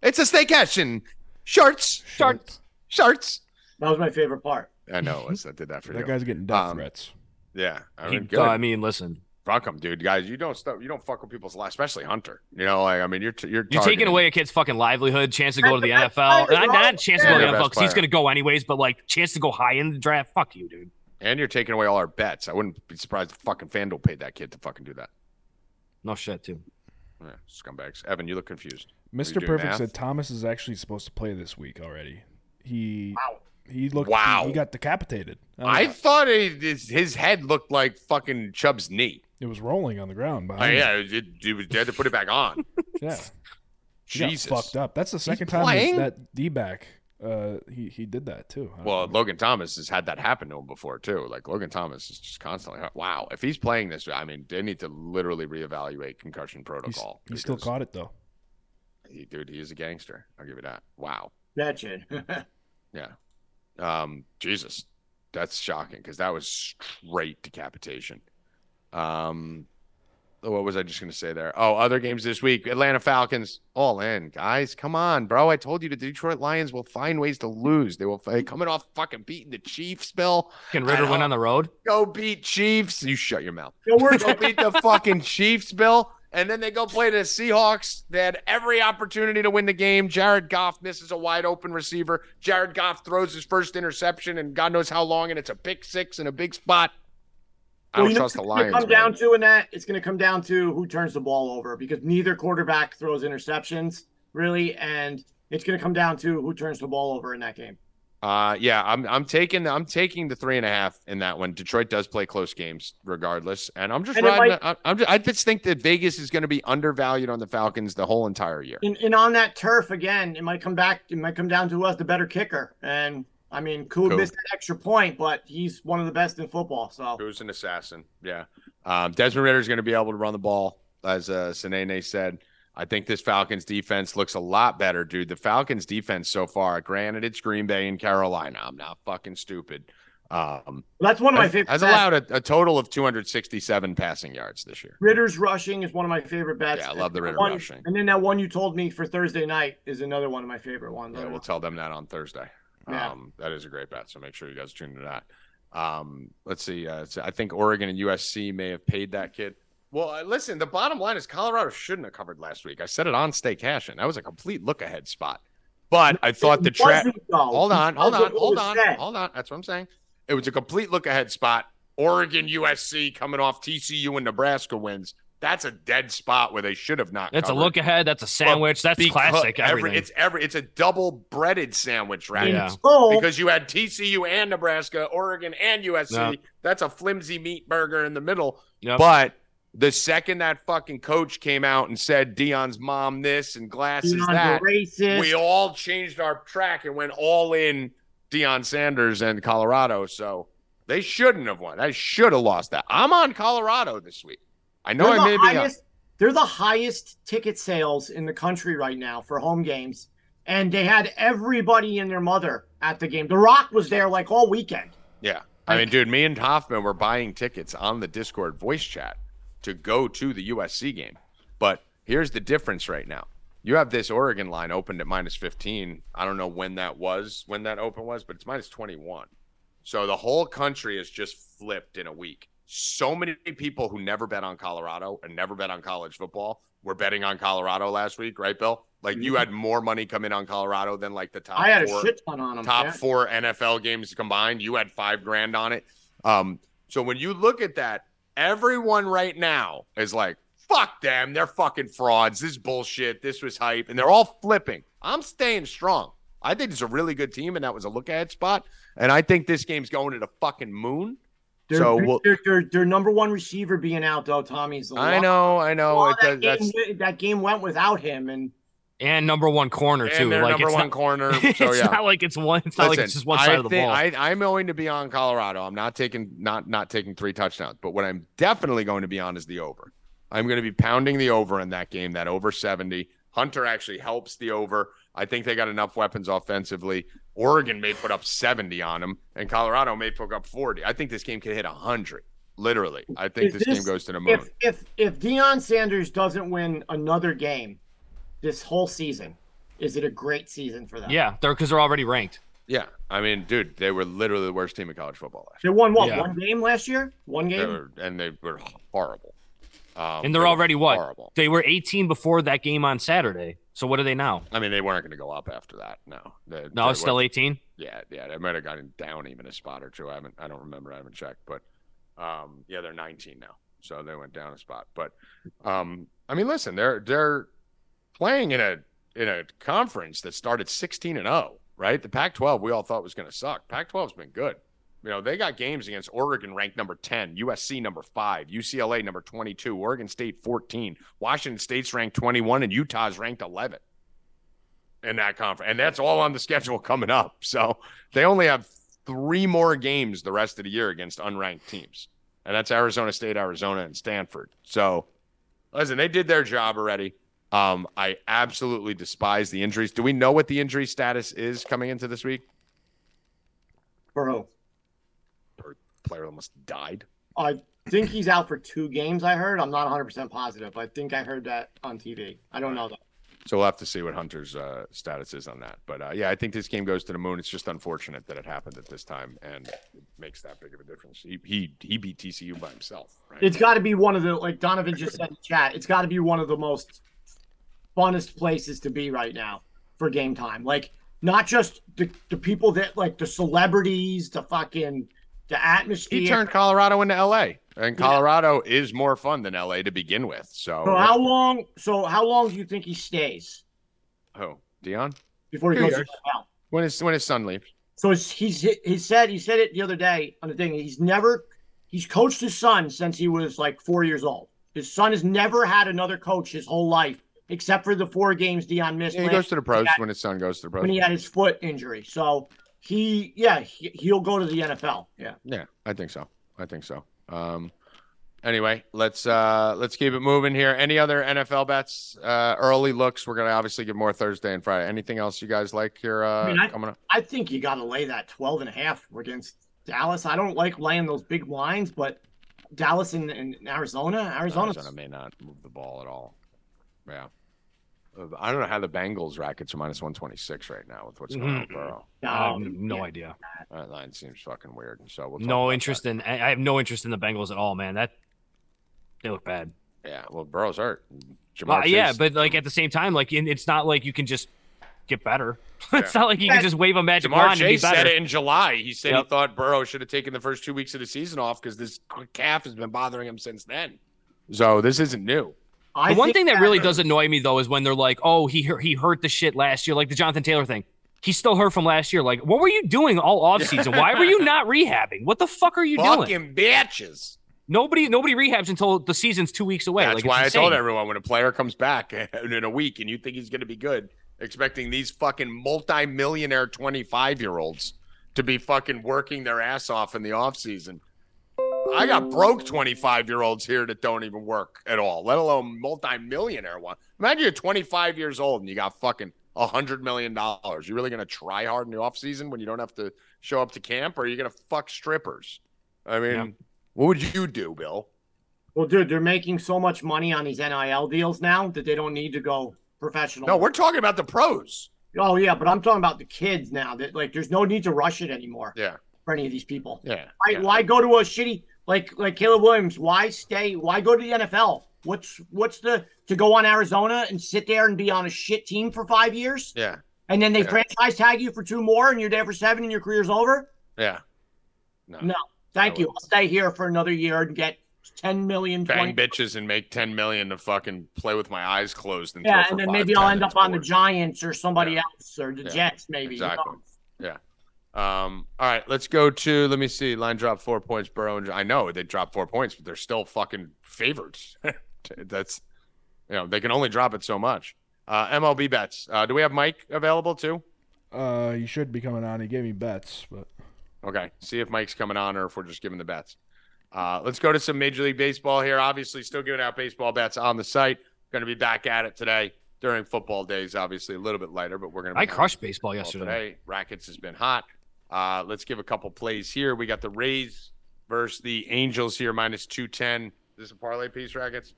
It's a steak action. Shorts. Shorts. Shorts. that was my favorite part. I know. it was- I did that for That you. guy's getting death Um, threats. Yeah. I mean, good. uh, I mean, listen, Fuck 'em, dude. Guys, you don't stuff. You don't fuck with people's lives, especially Hunter. You know, like I mean, you're t- you're you're taking away a kid's fucking livelihood, chance to go to the NFL. best Not, bro. not chance to go to the NFL because he's going to go anyways, but like chance to go high in the draft. Fuck you, dude. and you're taking away all our bets. I wouldn't be surprised if fucking FanDuel paid that kid to fucking do that. No shit, too. Yeah, scumbags. Evan, you look confused. Mr. Perfect math? said Thomas is actually supposed to play this week already. He Wow. he looked Wow. he, he got decapitated. Uh, I thought it, his, his head looked like fucking Chubb's knee. it was rolling on the ground Oh, yeah, him. it, it, was they had to put it back on. Yeah. He got Jesus. fucked up. That's the second time playing? that, that D back uh he he did that too. Well, know. Logan Thomas has had that happen to him before too. Like Logan Thomas is just constantly wow. If he's playing this, I mean, they need to literally reevaluate concussion He's- protocol. he still caught it though. he, dude, he is a gangster. I'll give you that. Wow. That's it. Yeah. Um, Jesus, that's shocking because that was straight decapitation. Um, what was I just going to say there? Oh, other games this week: Atlanta Falcons all in, guys. Come on, bro. I told you the Detroit Lions will find ways to lose. They will they coming off fucking beating the Chiefs. Bill, Can Ridder win on the road? go beat Chiefs. You shut your mouth. Yo, we're Go beat the fucking Chiefs, Bill. And then they go play the Seahawks. They had every opportunity to win the game. Jared Goff misses a wide open receiver. Jared Goff throws his first interception, and God knows how long, and it's a pick six in a big spot. I Well, don't you know trust the Lions. come down to in that it's going to come down to who turns the ball over because neither quarterback throws interceptions really, and it's going to come down to who turns the ball over in that game. Uh, yeah, I'm I'm taking I'm taking the three and a half in that one. Detroit does play close games regardless, and I'm just And riding. might- I, I'm just, I just think that Vegas is going to be undervalued on the Falcons the whole entire year. And, and on that turf again, it might come back. It might come down to who has the better kicker. And I mean, Koo Cool. missed that extra point, but he's one of the best in football. So Who's an assassin? Yeah, um, Desmond Ridder is going to be able to run the ball, as uh, Sanene said. I think this Falcons defense looks a lot better, dude. The Falcons defense so far, granted, it's Green Bay and Carolina. I'm not fucking stupid. Um, that's one of my favorite. has bets. allowed a, a total of 267 passing yards this year. Ridder's rushing is one of my favorite bets. Yeah, I love the Ridder one- rushing. And then that one you told me for Thursday night is another one of my favorite ones. Yeah, we'll tell them that on Thursday. Yeah. Um, that is a great bet. So make sure you guys tune into that. Um, let's see. Uh, I think Oregon and USC may have paid that kid. Well, uh, listen, the bottom line is Colorado shouldn't have covered last week. I said it on Stay Cash, and that was a complete look ahead spot. But I thought the trap. Hold on, hold on, hold on, said. hold on. That's what I'm saying. It was a complete look ahead spot. Oregon, USC coming off TCU and Nebraska wins. That's a dead spot where they should have not. That's a look ahead. That's a sandwich. That's classic. every- Everything. it's every it's a double breaded sandwich, right? Yeah. Until- Because you had TCU and Nebraska, Oregon and USC. Yeah. That's a flimsy meat burger in the middle. Yep. But the second that fucking coach came out and said Deion's mom this and glasses Deion's that, racist. we all changed our track and went all in Deion Sanders and Colorado. So they shouldn't have won. I should have lost that. I'm on Colorado this week. I know they're, I may the be. they're the highest ticket sales in the country right now for home games. And they had everybody and their mother at the game. The Rock was there like all weekend. Yeah. I mean, dude, me and Hoffman were buying tickets on the Discord voice chat to go to the USC game. But here's the difference right now. You have this Oregon line opened at minus 15. I don't know when that was, when that open was, but it's minus 21. So the whole country is just flipped in a week. So many people who never bet on Colorado and never bet on college football were betting on Colorado last week, right, Bill? Like you had more money come in on Colorado than like the top I had four a shit ton on them. top four NFL games combined. You had five grand on it. Um, so when you look at that, everyone right now is like, fuck them. They're fucking frauds. This is bullshit. This was hype. And they're all flipping. I'm staying strong. I think it's a really good team, and that was a look ahead spot. And I think this game's going to the fucking moon. Their, so their, we'll- their, their, their number one receiver being out, though, Tommy's the I know, I know. lot It of does, that, game, that game went without him, and and number one corner too. their like number it's one not, corner. it's So yeah, not like it's one. It's not like it's just one side I of the think- ball. I, I'm going to be on Colorado. I'm not taking not not taking three touchdowns, but what I'm definitely going to be on is the over. I'm going to be pounding the over in that game, that over 70. Hunter actually helps the over. I think they got enough weapons offensively. Oregon may put up 70 on them, and Colorado may put up 40. I think this game could hit 100. Literally, I think Is this, game goes to the moon. if if if Deion Sanders doesn't win another game this whole season, is it a great season for them? yeah, they're because they're already ranked. yeah, I mean, dude, they were literally the worst team in college football last They won what? Yeah. One game last year? One year, They game? were- and they were horrible. Um, And they they're were already what? Horrible. They were 18 before that game on Saturday. So what are they now? I mean, they weren't going to go up after that. No, they, No, they it's still 18. Yeah, yeah, they might have gotten down even a spot or two. I haven't, I don't remember. I haven't checked, but um, yeah, they're 19 now, so they went down a spot. But um, I mean, listen, they're they're playing in a in a conference that started 16 and 0, right? The Pac-12 we all thought was going to suck. Pac-12's been good. You know, they got games against Oregon ranked number 10, USC number 5, UCLA number 22, Oregon State 14, Washington State's ranked 21 and Utah's ranked 11 in that conference. And that's all on the schedule coming up. So they only have three more games the rest of the year against unranked teams. And that's Arizona State, Arizona, and Stanford. So listen, they did their job already. Um, I absolutely despise the injuries. Do we know what the injury status is coming into this week? Who? Player almost died. I think he's out for two games. I heard. I'm not 100 percent positive. I think I heard that on TV. I don't know though. So we'll have to see what Hunter's uh, status is on that. But uh, yeah, I think this game goes to the moon. It's just unfortunate that it happened at this time, and it makes that big of a difference. He he, he beat TCU by himself. Right? It's got to be one of the like Donovan just said in chat. It's got to be one of the most funnest places to be right now for game time. Like not just the, the people that like the celebrities, the fucking the atmosphere. he turned Colorado into LA, and Colorado is more fun than LA to begin with. So, So how long? So how long do you think he stays oh, Deion, before he Two goes to years. the NFL? when his when his son leaves, So he's he said he said it the other day on the thing. He's never he's coached his son since he was like four years old. His son has never had another coach his whole life except for the four games Deion missed. Yeah, he goes to the pros when his son goes to the pros. When he had his foot injury. So he, yeah, he, will go to the NFL. Yeah. Yeah, I think so. I think so. Um, anyway, let's uh let's keep it moving here. Any other NFL bets? Uh, early looks. We're gonna obviously get more Thursday and Friday. Anything else you guys like here? Uh, I mean, I, coming up? I think you got to lay that 12 and a half against Dallas. I don't like laying those big lines, but Dallas and, and Arizona, Arizona may not move the ball at all. Yeah. I don't know how the Bengals rackets are minus 126 right now with what's going on with mm-hmm. Burrow. Um, no yeah. idea. That line seems fucking weird. So we'll no interest that. in. I have no interest in the Bengals at all, man. That they look bad. Yeah, well, Burrow's hurt. Uh, yeah, but like at the same time, like it's not like you can just get better. it's not like you can just wave a magic Ja'Marr wand Chase and be better. said it in July. He said yep. he thought Burrow should have taken the first two weeks of the season off because this calf has been bothering him since then. So this isn't new. I the one thing that, that really does annoy me though is when they're like, "Oh, he he hurt the shit last year," like the Jonathan Taylor thing. He's still hurt from last year. Like, what were you doing all offseason? Why were you not rehabbing? What the fuck are you Fucking doing? Fucking bitches. Nobody nobody rehabs until the season's two weeks away. That's like, why I told everyone when a player comes back in a week and you think he's going to be good, expecting these fucking multi-millionaire 25 year olds to be fucking working their ass off in the offseason. I got broke 25 year olds here that don't even work at all, let alone multi-millionaire one. Imagine you're 25 years old and you got fucking a hundred million dollars. You really gonna try hard in the off season when you don't have to show up to camp, or are you gonna fuck strippers? I mean, yeah. what would you do, Bill? Well, dude, they're making so much money on these NIL deals now that they don't need to go professional. No, we're talking about the pros. Oh yeah, but I'm talking about the kids now. That like, there's no need to rush it anymore. Yeah. For any of these people. Yeah. Why, yeah. why go to a shitty like like Caleb Williams? Why stay? Why go to the NFL? What's what's the to go on Arizona and sit there and be on a shit team for five years? Yeah. And then they yeah. franchise tag you for two more, and you're there for seven, and your career's over. Yeah. No. No. Thank you. I'll stay here for another year and get 10 million. Bang 20. bitches and make 10 million to fucking play with my eyes closed. And yeah, and then maybe I'll end up on the Giants or somebody yeah. else or the yeah. Jets, maybe. Exactly. You know? Yeah. Um, all right, let's go to let me see. Line drop four points, Burrow. And I know they dropped four points, but they're still fucking favorites. That's you know, they can only drop it so much. Uh, MLB bets. Uh, do we have Mike available too? Uh, he should be coming on. He gave me bets, but okay. See if Mike's coming on or if we're just giving the bets. Uh, let's go to some Major League Baseball here. Obviously, still giving out baseball bets on the site. Going to be back at it today during football days. Obviously, a little bit lighter, but we're going to. I crushed baseball, baseball yesterday. Today. Rackets has been hot. Uh, let's give a couple plays here. We got the Rays versus the Angels here, minus two ten. Is this a parlay piece, Rackets?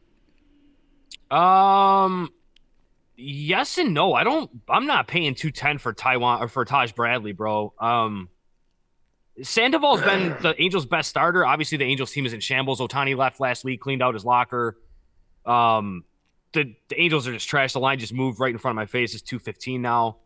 Um, yes and no. I don't. I'm not paying two ten for Taijuan or for Taj Bradley, bro. Um, Sandoval's been the Angels' best starter. Obviously, the Angels team is in shambles. Ohtani left last week, cleaned out his locker. Um, the, the Angels are just trash. The line just moved right in front of my face. It's 215 now.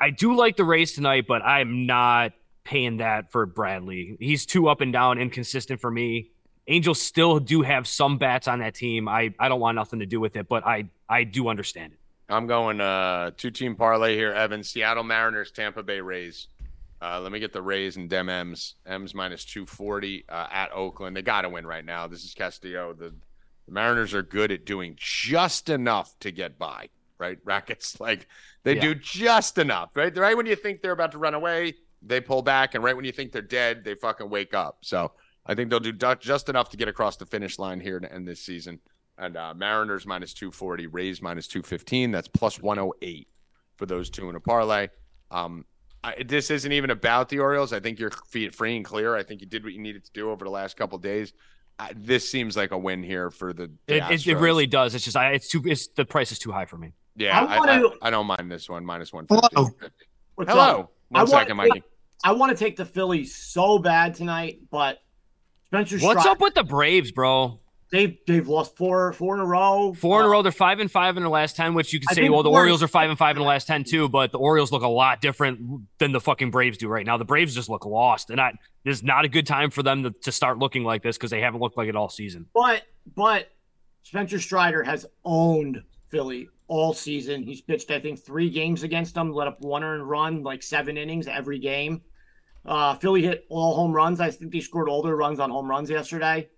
I do like the Rays tonight, but I'm not paying that for Bradley. He's too up and down, inconsistent for me. Angels still do have some bats on that team. I, I don't want nothing to do with it, but I I do understand it. I'm going uh two team parlay here, Evan. Seattle Mariners, Tampa Bay Rays. Uh, let me get the Rays and Dem M's. M's minus 240 uh, at Oakland. They got to win right now. This is Castillo. The, the, Mariners are good at doing just enough to get by, right? Rackets, like they yeah. do just enough, right? Right when you think they're about to run away, they pull back. And right when you think they're dead, they fucking wake up. So I think they'll do just enough to get across the finish line here to end this season. And uh, Mariners minus 240, Rays minus 215. That's plus 108 for those two in a parlay. Um, I, this isn't even about the Orioles. I think you're free and clear. I think you did what you needed to do over the last couple days. Uh, this seems like a win here for the. the it, it, it, really does. It's just I, it's too. It's the price is too high for me. Yeah, I, wanna, I, I, don't mind this one minus one. Hello. Hello. One second, Mikey. I want to take the Phillies so bad tonight, but Spencer. What's up with the Braves, bro? They've they've lost four four in a row. Four in a uh, row. They're five and five in the last ten, which you can say, well, the Orioles are five and five in the last ten too. But the Orioles look a lot different than the fucking Braves do right now. The Braves just look lost, and I, this is not a good time for them to, to start looking like this because they haven't looked like it all season. But but Spencer Strider has owned Philly all season. He's pitched, I think, three games against them, let up one earned run, like seven innings every game. Uh, Philly hit all home runs. I think they scored all their runs on home runs yesterday.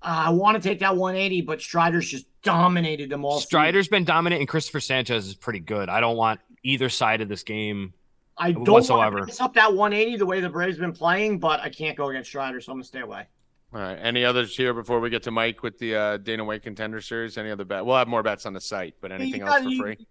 Uh, I want to take that 180, but Strider's just dominated them all. Strider's season. been dominant, and Christopher Sanchez is pretty good. I don't want either side of this game. I don't whatsoever. want to up that 180 the way the Braves been playing, but I can't go against Strider, so I'm gonna stay away. All right. Any others here before we get to Mike with the uh, Dana White Contender Series? Any other bet? We'll have more bets on the site, but anything else for free?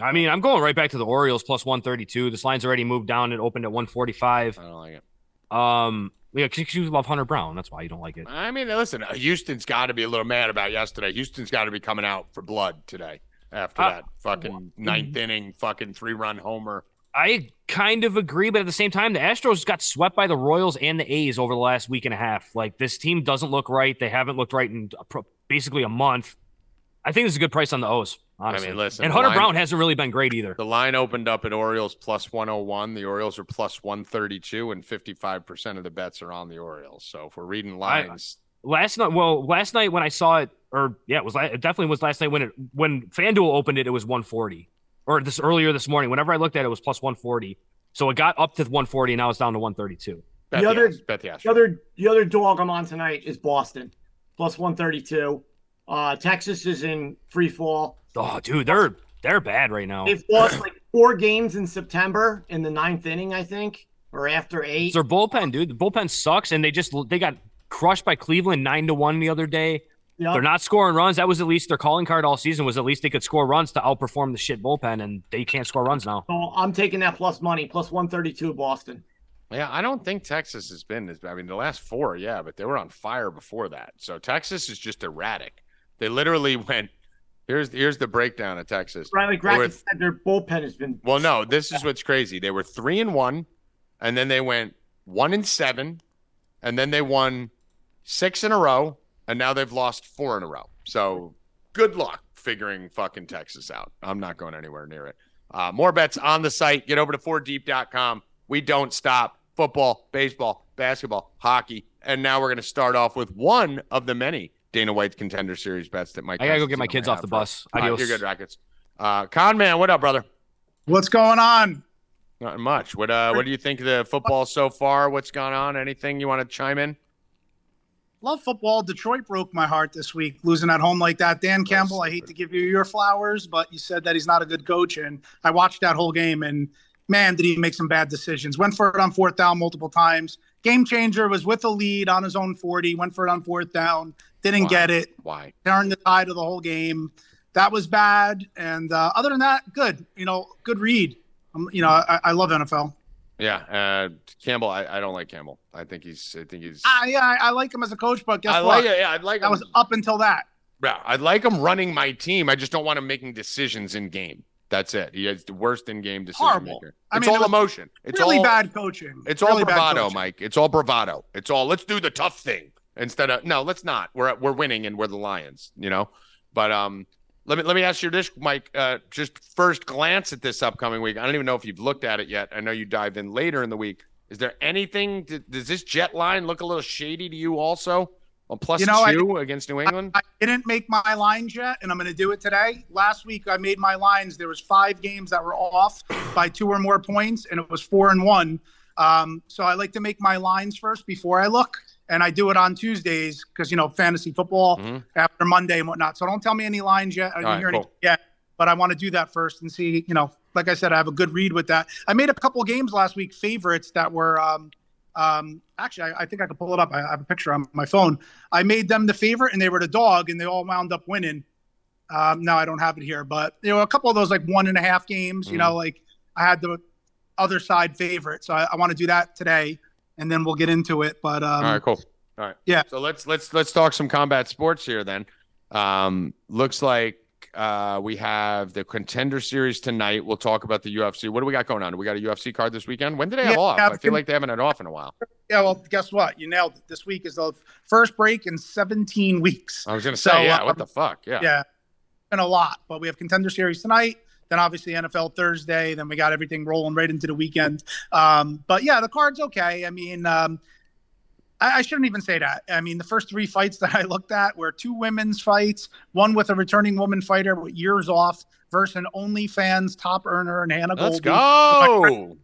I mean, I'm going right back to the Orioles plus 132. This line's already moved down. It opened at 145. I don't like it. Um, yeah, because you love Hunter Brown. That's why you don't like it. I mean, listen, uh, Houston's got to be a little mad about yesterday. Houston's got to be coming out for blood today after uh, that fucking ninth inning, fucking three run homer. I kind of agree, but at the same time, the Astros got swept by the Royals and the A's over the last week and a half. Like this team doesn't look right. They haven't looked right in basically a month. I think this is a good price on the O's. Honestly. I mean, listen, and Hunter line, Brown hasn't really been great either. The line opened up at Orioles plus 101. The Orioles are plus 132, and 55% of the bets are on the Orioles. So if we're reading lines, I, last night, well, last night when I saw it, or yeah, it was it definitely was last night when it when FanDuel opened it, it was 140 or this earlier this morning. Whenever I looked at it, it was plus 140. So it got up to 140, and now it's down to 132. Bet the, other, the, the other, the other dog I'm on tonight is Boston, plus 132. Uh, Texas is in free fall. Oh, dude, they're they're bad right now. They've lost like four games in September in the ninth inning, I think, or after eight. It's their bullpen, dude. The bullpen sucks, and they just they got crushed by Cleveland nine to one the other day. Yep. They're not scoring runs. That was at least their calling card all season. Was at least they could score runs to outperform the shit bullpen, and they can't score runs now. So I'm taking that plus money, plus one thirty two Boston. Yeah, I don't think Texas has been as. Bad. I mean, the last four, yeah, but they were on fire before that. So Texas is just erratic. They literally went. Here's here's the breakdown of Texas. Riley Grackett said their bullpen has been. Well, no, this is what's crazy. They were three and one, and then they went one and seven, and then they won six in a row, and now they've lost four in a row. So good luck figuring fucking Texas out. I'm not going anywhere near it. Uh, more bets on the site. Get over to 4deep.com. We don't stop. Football, baseball, basketball, hockey. And now we're going to start off with one of the many Dana White's contender series bets that Mike. I got to go get my kids off the bus. Adios. you're good, Rackets. Uh, Con man, what up, brother? What's going on? Not much. What uh, what do you think of the football so far? What's gone on? Anything you want to chime in? Love football. Detroit broke my heart this week, losing at home like that. Dan Campbell, I hate to give you your flowers, but you said that he's not a good coach, and I watched that whole game, and man, did he make some bad decisions. Went for it on fourth down multiple times. Game changer was with a lead on his own 40, went for it on fourth down, didn't Why? get it. Why? Turned the tide of the whole game. That was bad. And uh, other than that, good. You know, good read. Um, you know, I, I love NFL. Yeah, uh, Campbell. I, I don't like Campbell. I think he's. I think he's. Uh, yeah, I, I like him as a coach, but guess I what? like. Yeah, I like. Him. was up until that. Yeah, I like him running my team. I just don't want him making decisions in game. That's it. He is the worst in game decision Horrible. maker. I it's mean, all it emotion. It's really all bad coaching. It's really all bravado, Mike. It's all bravado. It's all let's do the tough thing instead of no, let's not. We're we're winning and we're the Lions, you know. But um, let me let me ask you this, Mike. Uh, just first glance at this upcoming week. I don't even know if you've looked at it yet. I know you dived in later in the week. Is there anything? Does this jet line look a little shady to you also? On plus you know, two I, against New England. I, I, didn't make my lines yet, and I'm going to do it today. Last week I made my lines. There was five games that were off by two or more points, and it was four and one. Um, so I like to make my lines first before I look, and I do it on Tuesdays because you know fantasy football mm-hmm. after Monday and whatnot. So don't tell me any lines yet. I didn't right, cool. any yet, but I want to do that first and see. You know, like I said, I have a good read with that. I made a couple games last week favorites that were. Um, um, actually, I, I, think I could pull it up. I, I, have a picture on my phone. I made them the favorite, and they were the dog, and they all wound up winning. Um, now I don't have it here, but you know, a couple of those like one and a half games. Mm. You know, like I had the other side favorite, so I, I want to do that today, and then we'll get into it. But um, all right, cool. All right, yeah. So let's let's let's talk some combat sports here then. Um, looks like uh, we have the contender series tonight. We'll talk about the UFC. What do we got going on? Do we got a UFC card this weekend? When did they have yeah, off? I feel like they haven't had off in a while. Yeah, well, guess what? You nailed it. This week is the first break in 17 weeks. I was going to say, so, yeah, um, what the fuck? Yeah. Yeah. Been a lot, but we have contender series tonight. Then obviously NFL Thursday. Then we got everything rolling right into the weekend. Um, but yeah, the card's okay. I mean, um, I, I, shouldn't even say that. I mean, the first three fights that I looked at were two women's fights, one with a returning woman fighter with years off versus an OnlyFans top earner and Hannah Let's go.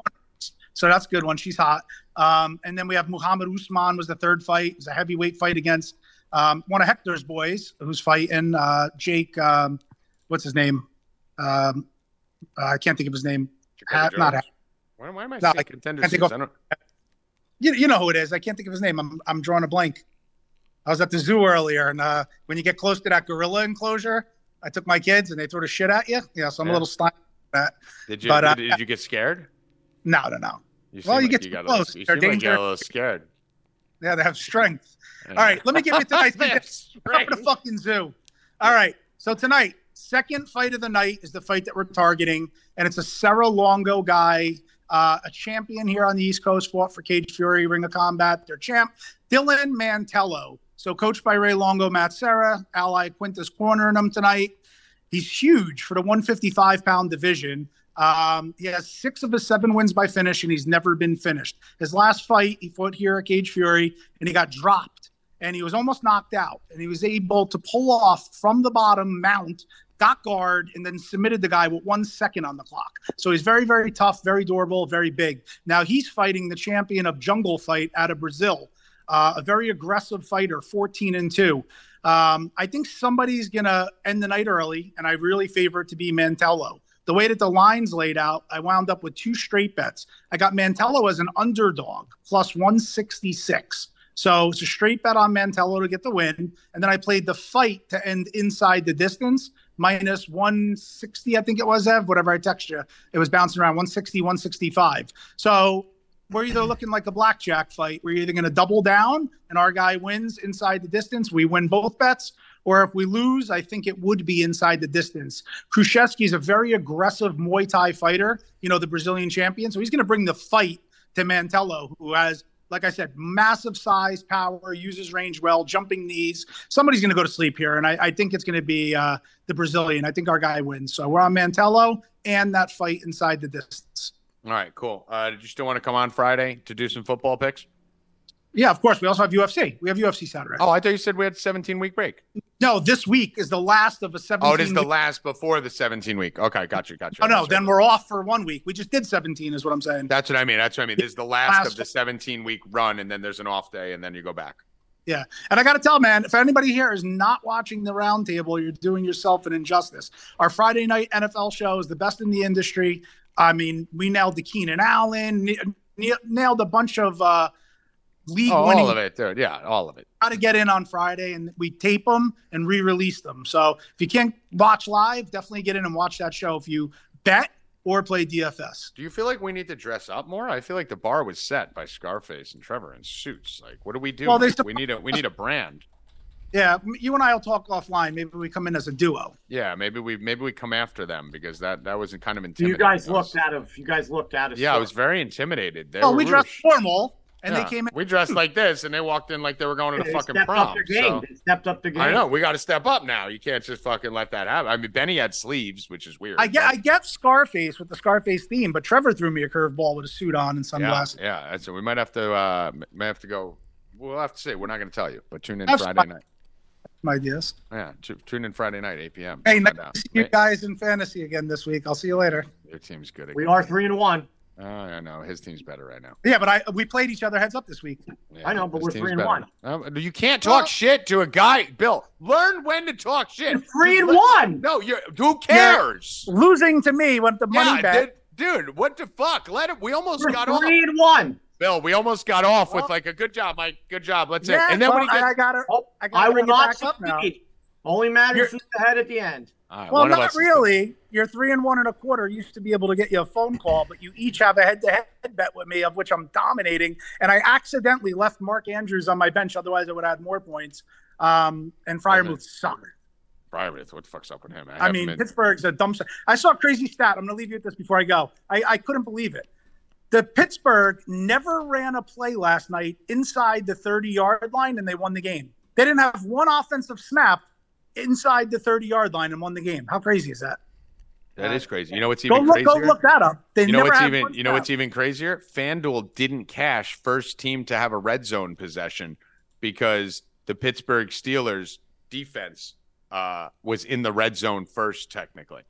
So that's a good one. She's hot. Um, and then we have Muhammad Usman was the third fight. It's a heavyweight fight against um, one of Hector's boys who's fighting uh, Jake. Um, what's his name? Um, uh, I can't think of his name. Ha- not ha- why, why, am I no, saying contender I, I don't... You, you know who it is. I can't think of his name. I'm, I'm drawing a blank. I was at the zoo earlier, and uh, when you get close to that gorilla enclosure, I took my kids and they threw the shit at you. Yeah, so I'm yeah. a little stunned. That. Did you? But, uh, did you get scared? No, no, no. You well, you like get you close. Little, They're dangerous. Like a little scared. Yeah, they have strength. Yeah. All right, let me give you tonight's up the fucking zoo. All right, so tonight, second fight of the night is the fight that we're targeting, and it's a Serra-Longo guy, uh, a champion here on the East Coast, fought for Cage Fury, Ring of Combat, their champ, Dylan Mantello. So coached by Ray Longo, Matt Serra, ally Quintus cornering him tonight. He's huge for the 155 pound division. Um, he has six of his seven wins by finish, and he's never been finished. His last fight, he fought here at Cage Fury, and he got dropped, and he was almost knocked out, and he was able to pull off from the bottom, mount, got guard, and then submitted the guy with one second on the clock. So he's very, very tough, very durable, very big. Now he's fighting the champion of Jungle Fight out of Brazil, uh, a very aggressive fighter, 14 and two. Um, I think somebody's gonna end the night early, and I really favor it to be Mantello the way that the lines laid out, I wound up with two straight bets. I got Mantello as an underdog, plus 166. So it's a straight bet on Mantello to get the win. And then I played the fight to end inside the distance, minus 160, I think it was, Ev, whatever I text you. It was bouncing around 160, 165. So we're either looking like a blackjack fight. We're either going to double down and our guy wins inside the distance. We win both bets, or if we lose, I think it would be inside the distance. Krzyzewski is a very aggressive Muay Thai fighter, you know, the Brazilian champion. So he's going to bring the fight to Mantello, who has, like I said, massive size, power, uses range well, jumping knees. Somebody's going to go to sleep here. And I, I think it's going to be uh, the Brazilian. I think our guy wins. So we're on Mantello and that fight inside the distance. All right, cool. Uh, did you still want to come on Friday to do some football picks? Yeah, of course. We also have UFC. We have UFC Saturday. Oh, I thought you said we had 17 week break. No, this week is the last of a 17. Oh, it is the last before the 17 week. Okay, got you, got you. Oh no, then we're off for one week. We just did 17, is what I'm saying. That's what I mean. That's what I mean. This is the last, last of the 17 week run, and then there's an off day, and then you go back. Yeah, and I got to tell, man, if anybody here is not watching the roundtable, you're doing yourself an injustice. Our Friday night NFL show is the best in the industry. I mean, we nailed the Keenan Allen, nailed a bunch of. uh league oh, winning. All of it, dude. Yeah, all of it. How to get in on Friday, and we tape them and re-release them. So if you can't watch live, definitely get in and watch that show. If you bet or play DFS. Do you feel like we need to dress up more? I feel like the bar was set by Scarface and Trevor in suits. Like, what do we do? Well, like, we need a we need a brand. Yeah, you and I will talk offline. Maybe we come in as a duo. Yeah, maybe we maybe we come after them because that that was kind of intimidating. You guys looked out of you guys looked out of. Yeah, I was very intimidated. They oh, we dressed formal and yeah. they came in. We dressed like this, and they walked in like they were going to the fucking prom. So. They stepped up the game. I know we got to step up now. You can't just fucking let that happen. I mean, Benny had sleeves, which is weird. I get, but... I get Scarface with the Scarface theme, but Trevor threw me a curveball with a suit on and sunglasses. Yeah, yeah. So we might have to, uh might have to go. We'll have to see. We're not going to tell you, but tune in That's Friday night. My ideas. Yeah, tune in Friday night, 8 p.m. Hey, nice to see you guys in fantasy again this week. I'll see you later. Your team's good. Again. We are three and one. Oh, I know his team's better right now. Yeah, but I we played each other heads up this week. Yeah, I know, but we're three and better. one. Um, you can't talk well, shit to a guy, Bill. Learn when to talk shit. Three and one. No, you. Who cares? You're losing to me with the money yeah, bet. Dude, what the fuck? Let it. We almost we're got three off. Three and one. Bill, we almost got off well, with like a good job, Mike. Good job. Let's yeah, And then well, when he gets, I got it. Oh, I, I will not succeed. Only matters who's ahead at the end. Right, well, not really. You're three and one and a quarter. Used to be able to get you a phone call, but you each have a head-to-head bet with me, of which I'm dominating. And I accidentally left Mark Andrews on my bench. Otherwise, I would have had more points. Um, and Freiermuth sucked. Freiermuth, what the fuck's up with him? I, I mean, been... Pittsburgh's a dumb. I saw a crazy stat. I'm going to leave you with this before I go. I, I couldn't believe it. The Pittsburgh never ran a play last night inside the 30 yard line, and they won the game. They didn't have one offensive snap inside the 30 yard line and won the game. How crazy is that? That is crazy. You know what's Go even look, crazier? go look that up. They you know what's even you know what's even crazier? FanDuel didn't cash first team to have a red zone possession because the Pittsburgh Steelers defense uh, was in the red zone first, technically.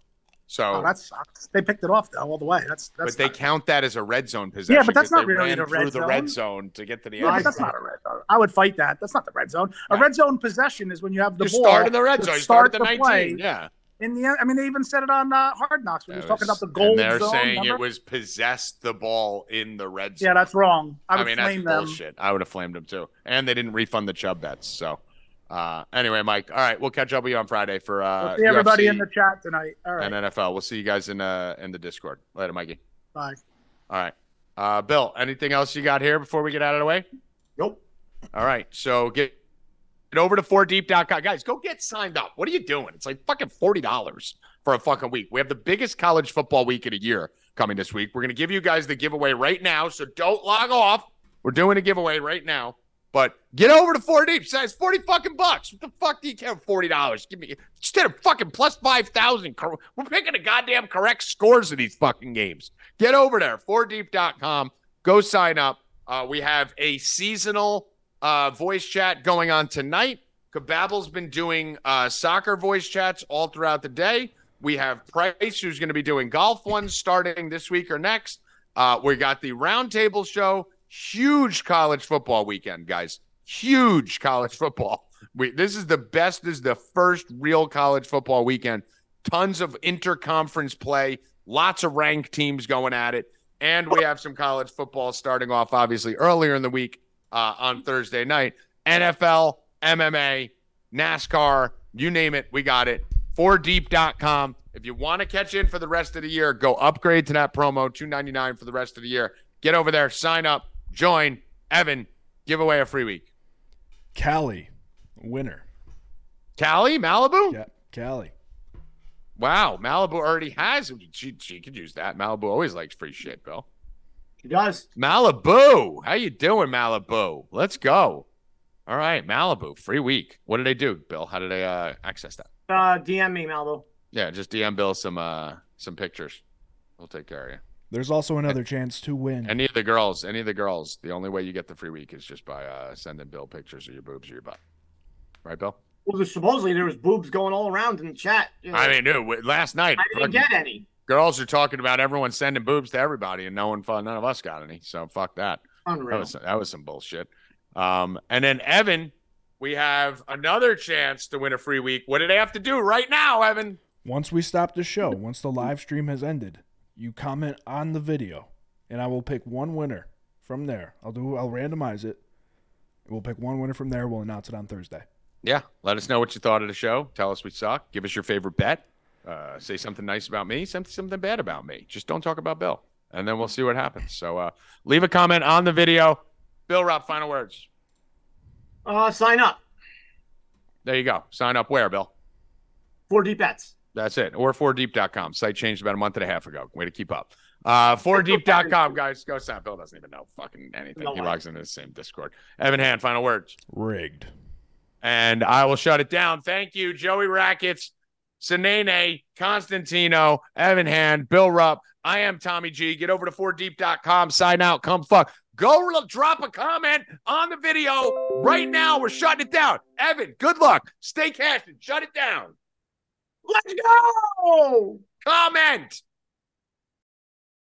So, Oh, that sucks. They picked it off though all the way. That's that's. but they not- count that as a red zone possession. Yeah, but that's not they really ran the through red the red zone. zone to get to the Yeah, end. but that's not a red zone. I would fight that. That's not the red zone. A Yeah. red zone possession is when you have the ball. you ball. start in the red zone. You start at the the 19. play. Yeah. In the end, I mean, they even said it on uh, Hard Knocks when he was That talking about the gold and they're zone. saying remember? it was possessed the ball in the red zone. Yeah, that's wrong. I I, would mean, that's flame them. bullshit. I would have flamed them too. And they didn't refund the Chubb bets. So, uh, anyway, Mike. All right, we'll catch up with you on Friday for uh, We'll see everybody UFC in the chat tonight. All right, and NFL. We'll see you guys in uh in the Discord later, Mikey. bye. All right, uh, Bill. Anything else you got here before we get out of the way? Nope. All right, so get. Get over to 4deep.com. Guys, go get signed up. What are you doing? It's like fucking $40 for a fucking week. We have the biggest college football week in a year coming this week. We're going to give you guys the giveaway right now, so don't log off. We're doing a giveaway right now. But get over to 4 Deep. Say it's 40 fucking bucks. What the fuck do you care? $40. Give me instead of fucking plus 5,000. We're picking the goddamn correct scores of these fucking games. Get over there, 4deep.com. Go sign up. Uh, we have a seasonal uh, voice chat going on tonight. Kababble's been doing uh, soccer voice chats all throughout the day. We have Price, who's going to be doing golf ones starting this week or next. Uh, we got the roundtable show. Huge college football weekend, guys. Huge college football. We, this is the best. This is the first real college football weekend. Tons of interconference play. Lots of ranked teams going at it. And we have some college football starting off, obviously, earlier in the week uh, on Thursday night. NFL, MMA, NASCAR, you name it, we got it. 4deep.com. If you want to catch in for the rest of the year, go upgrade to that promo, 299 for the rest of the year. Get over there, sign up, join. Evan, give away a free week. Cali, winner. Cali, Malibu? Yeah, Cali. Wow, Malibu already has. She, she could use that. Malibu always likes free shit, Bill. He does. Malibu, how you doing, Malibu? Let's go. All right, Malibu, free week. What did they do, Bill? How did they uh, access that? Uh, DM me, Malvo. Yeah, just DM Bill some uh some pictures. We'll take care of you. There's also another chance to win. Any of the girls, any of the girls, the only way you get the free week is just by uh sending Bill pictures of your boobs or your butt. Right, Bill? Well, there's, supposedly there was boobs going all around in the chat. you know. I mean, dude, w- last night I didn't fucking get any. girls are talking about everyone sending boobs to everybody, and no one, none of us got any. So fuck that. That Unreal. was that was some bullshit. Um, and then Evan, we have another chance to win a free week. What do they have to do right now, Evan? Once we stop the show, once the live stream has ended, you comment on the video, and I will pick one winner from there. I'll do. I'll randomize it. We'll pick one winner from there. We'll announce it on Thursday. Yeah, let us know what you thought of the show. Tell us we suck. Give us your favorite bet. Uh, say something nice about me. Something something bad about me. Just don't talk about Bill, and then we'll see what happens. So uh, leave a comment on the video. Bill, Rob, final words. Uh, sign up There you go. Sign up where, Bill? for deep bets. That's it. Or 4deep.com. Site changed about a month and a half ago. Way to keep up. Uh, 4deep.com, guys. Go sign. Bill doesn't even know fucking anything. No he way. logs into the same Discord. Evan Hand, final words. Rigged. And I will shut it down. Thank you, Joey Rackets, Sanene, Constantino, Evan Hand, Bill Rupp. I am Tommy G. Get over to 4deep.com. Sign out. Come fuck. Go l- drop a comment on the video right now. We're shutting it down. Evan, good luck. Stay cashed and shut it down. Let's go. Comment.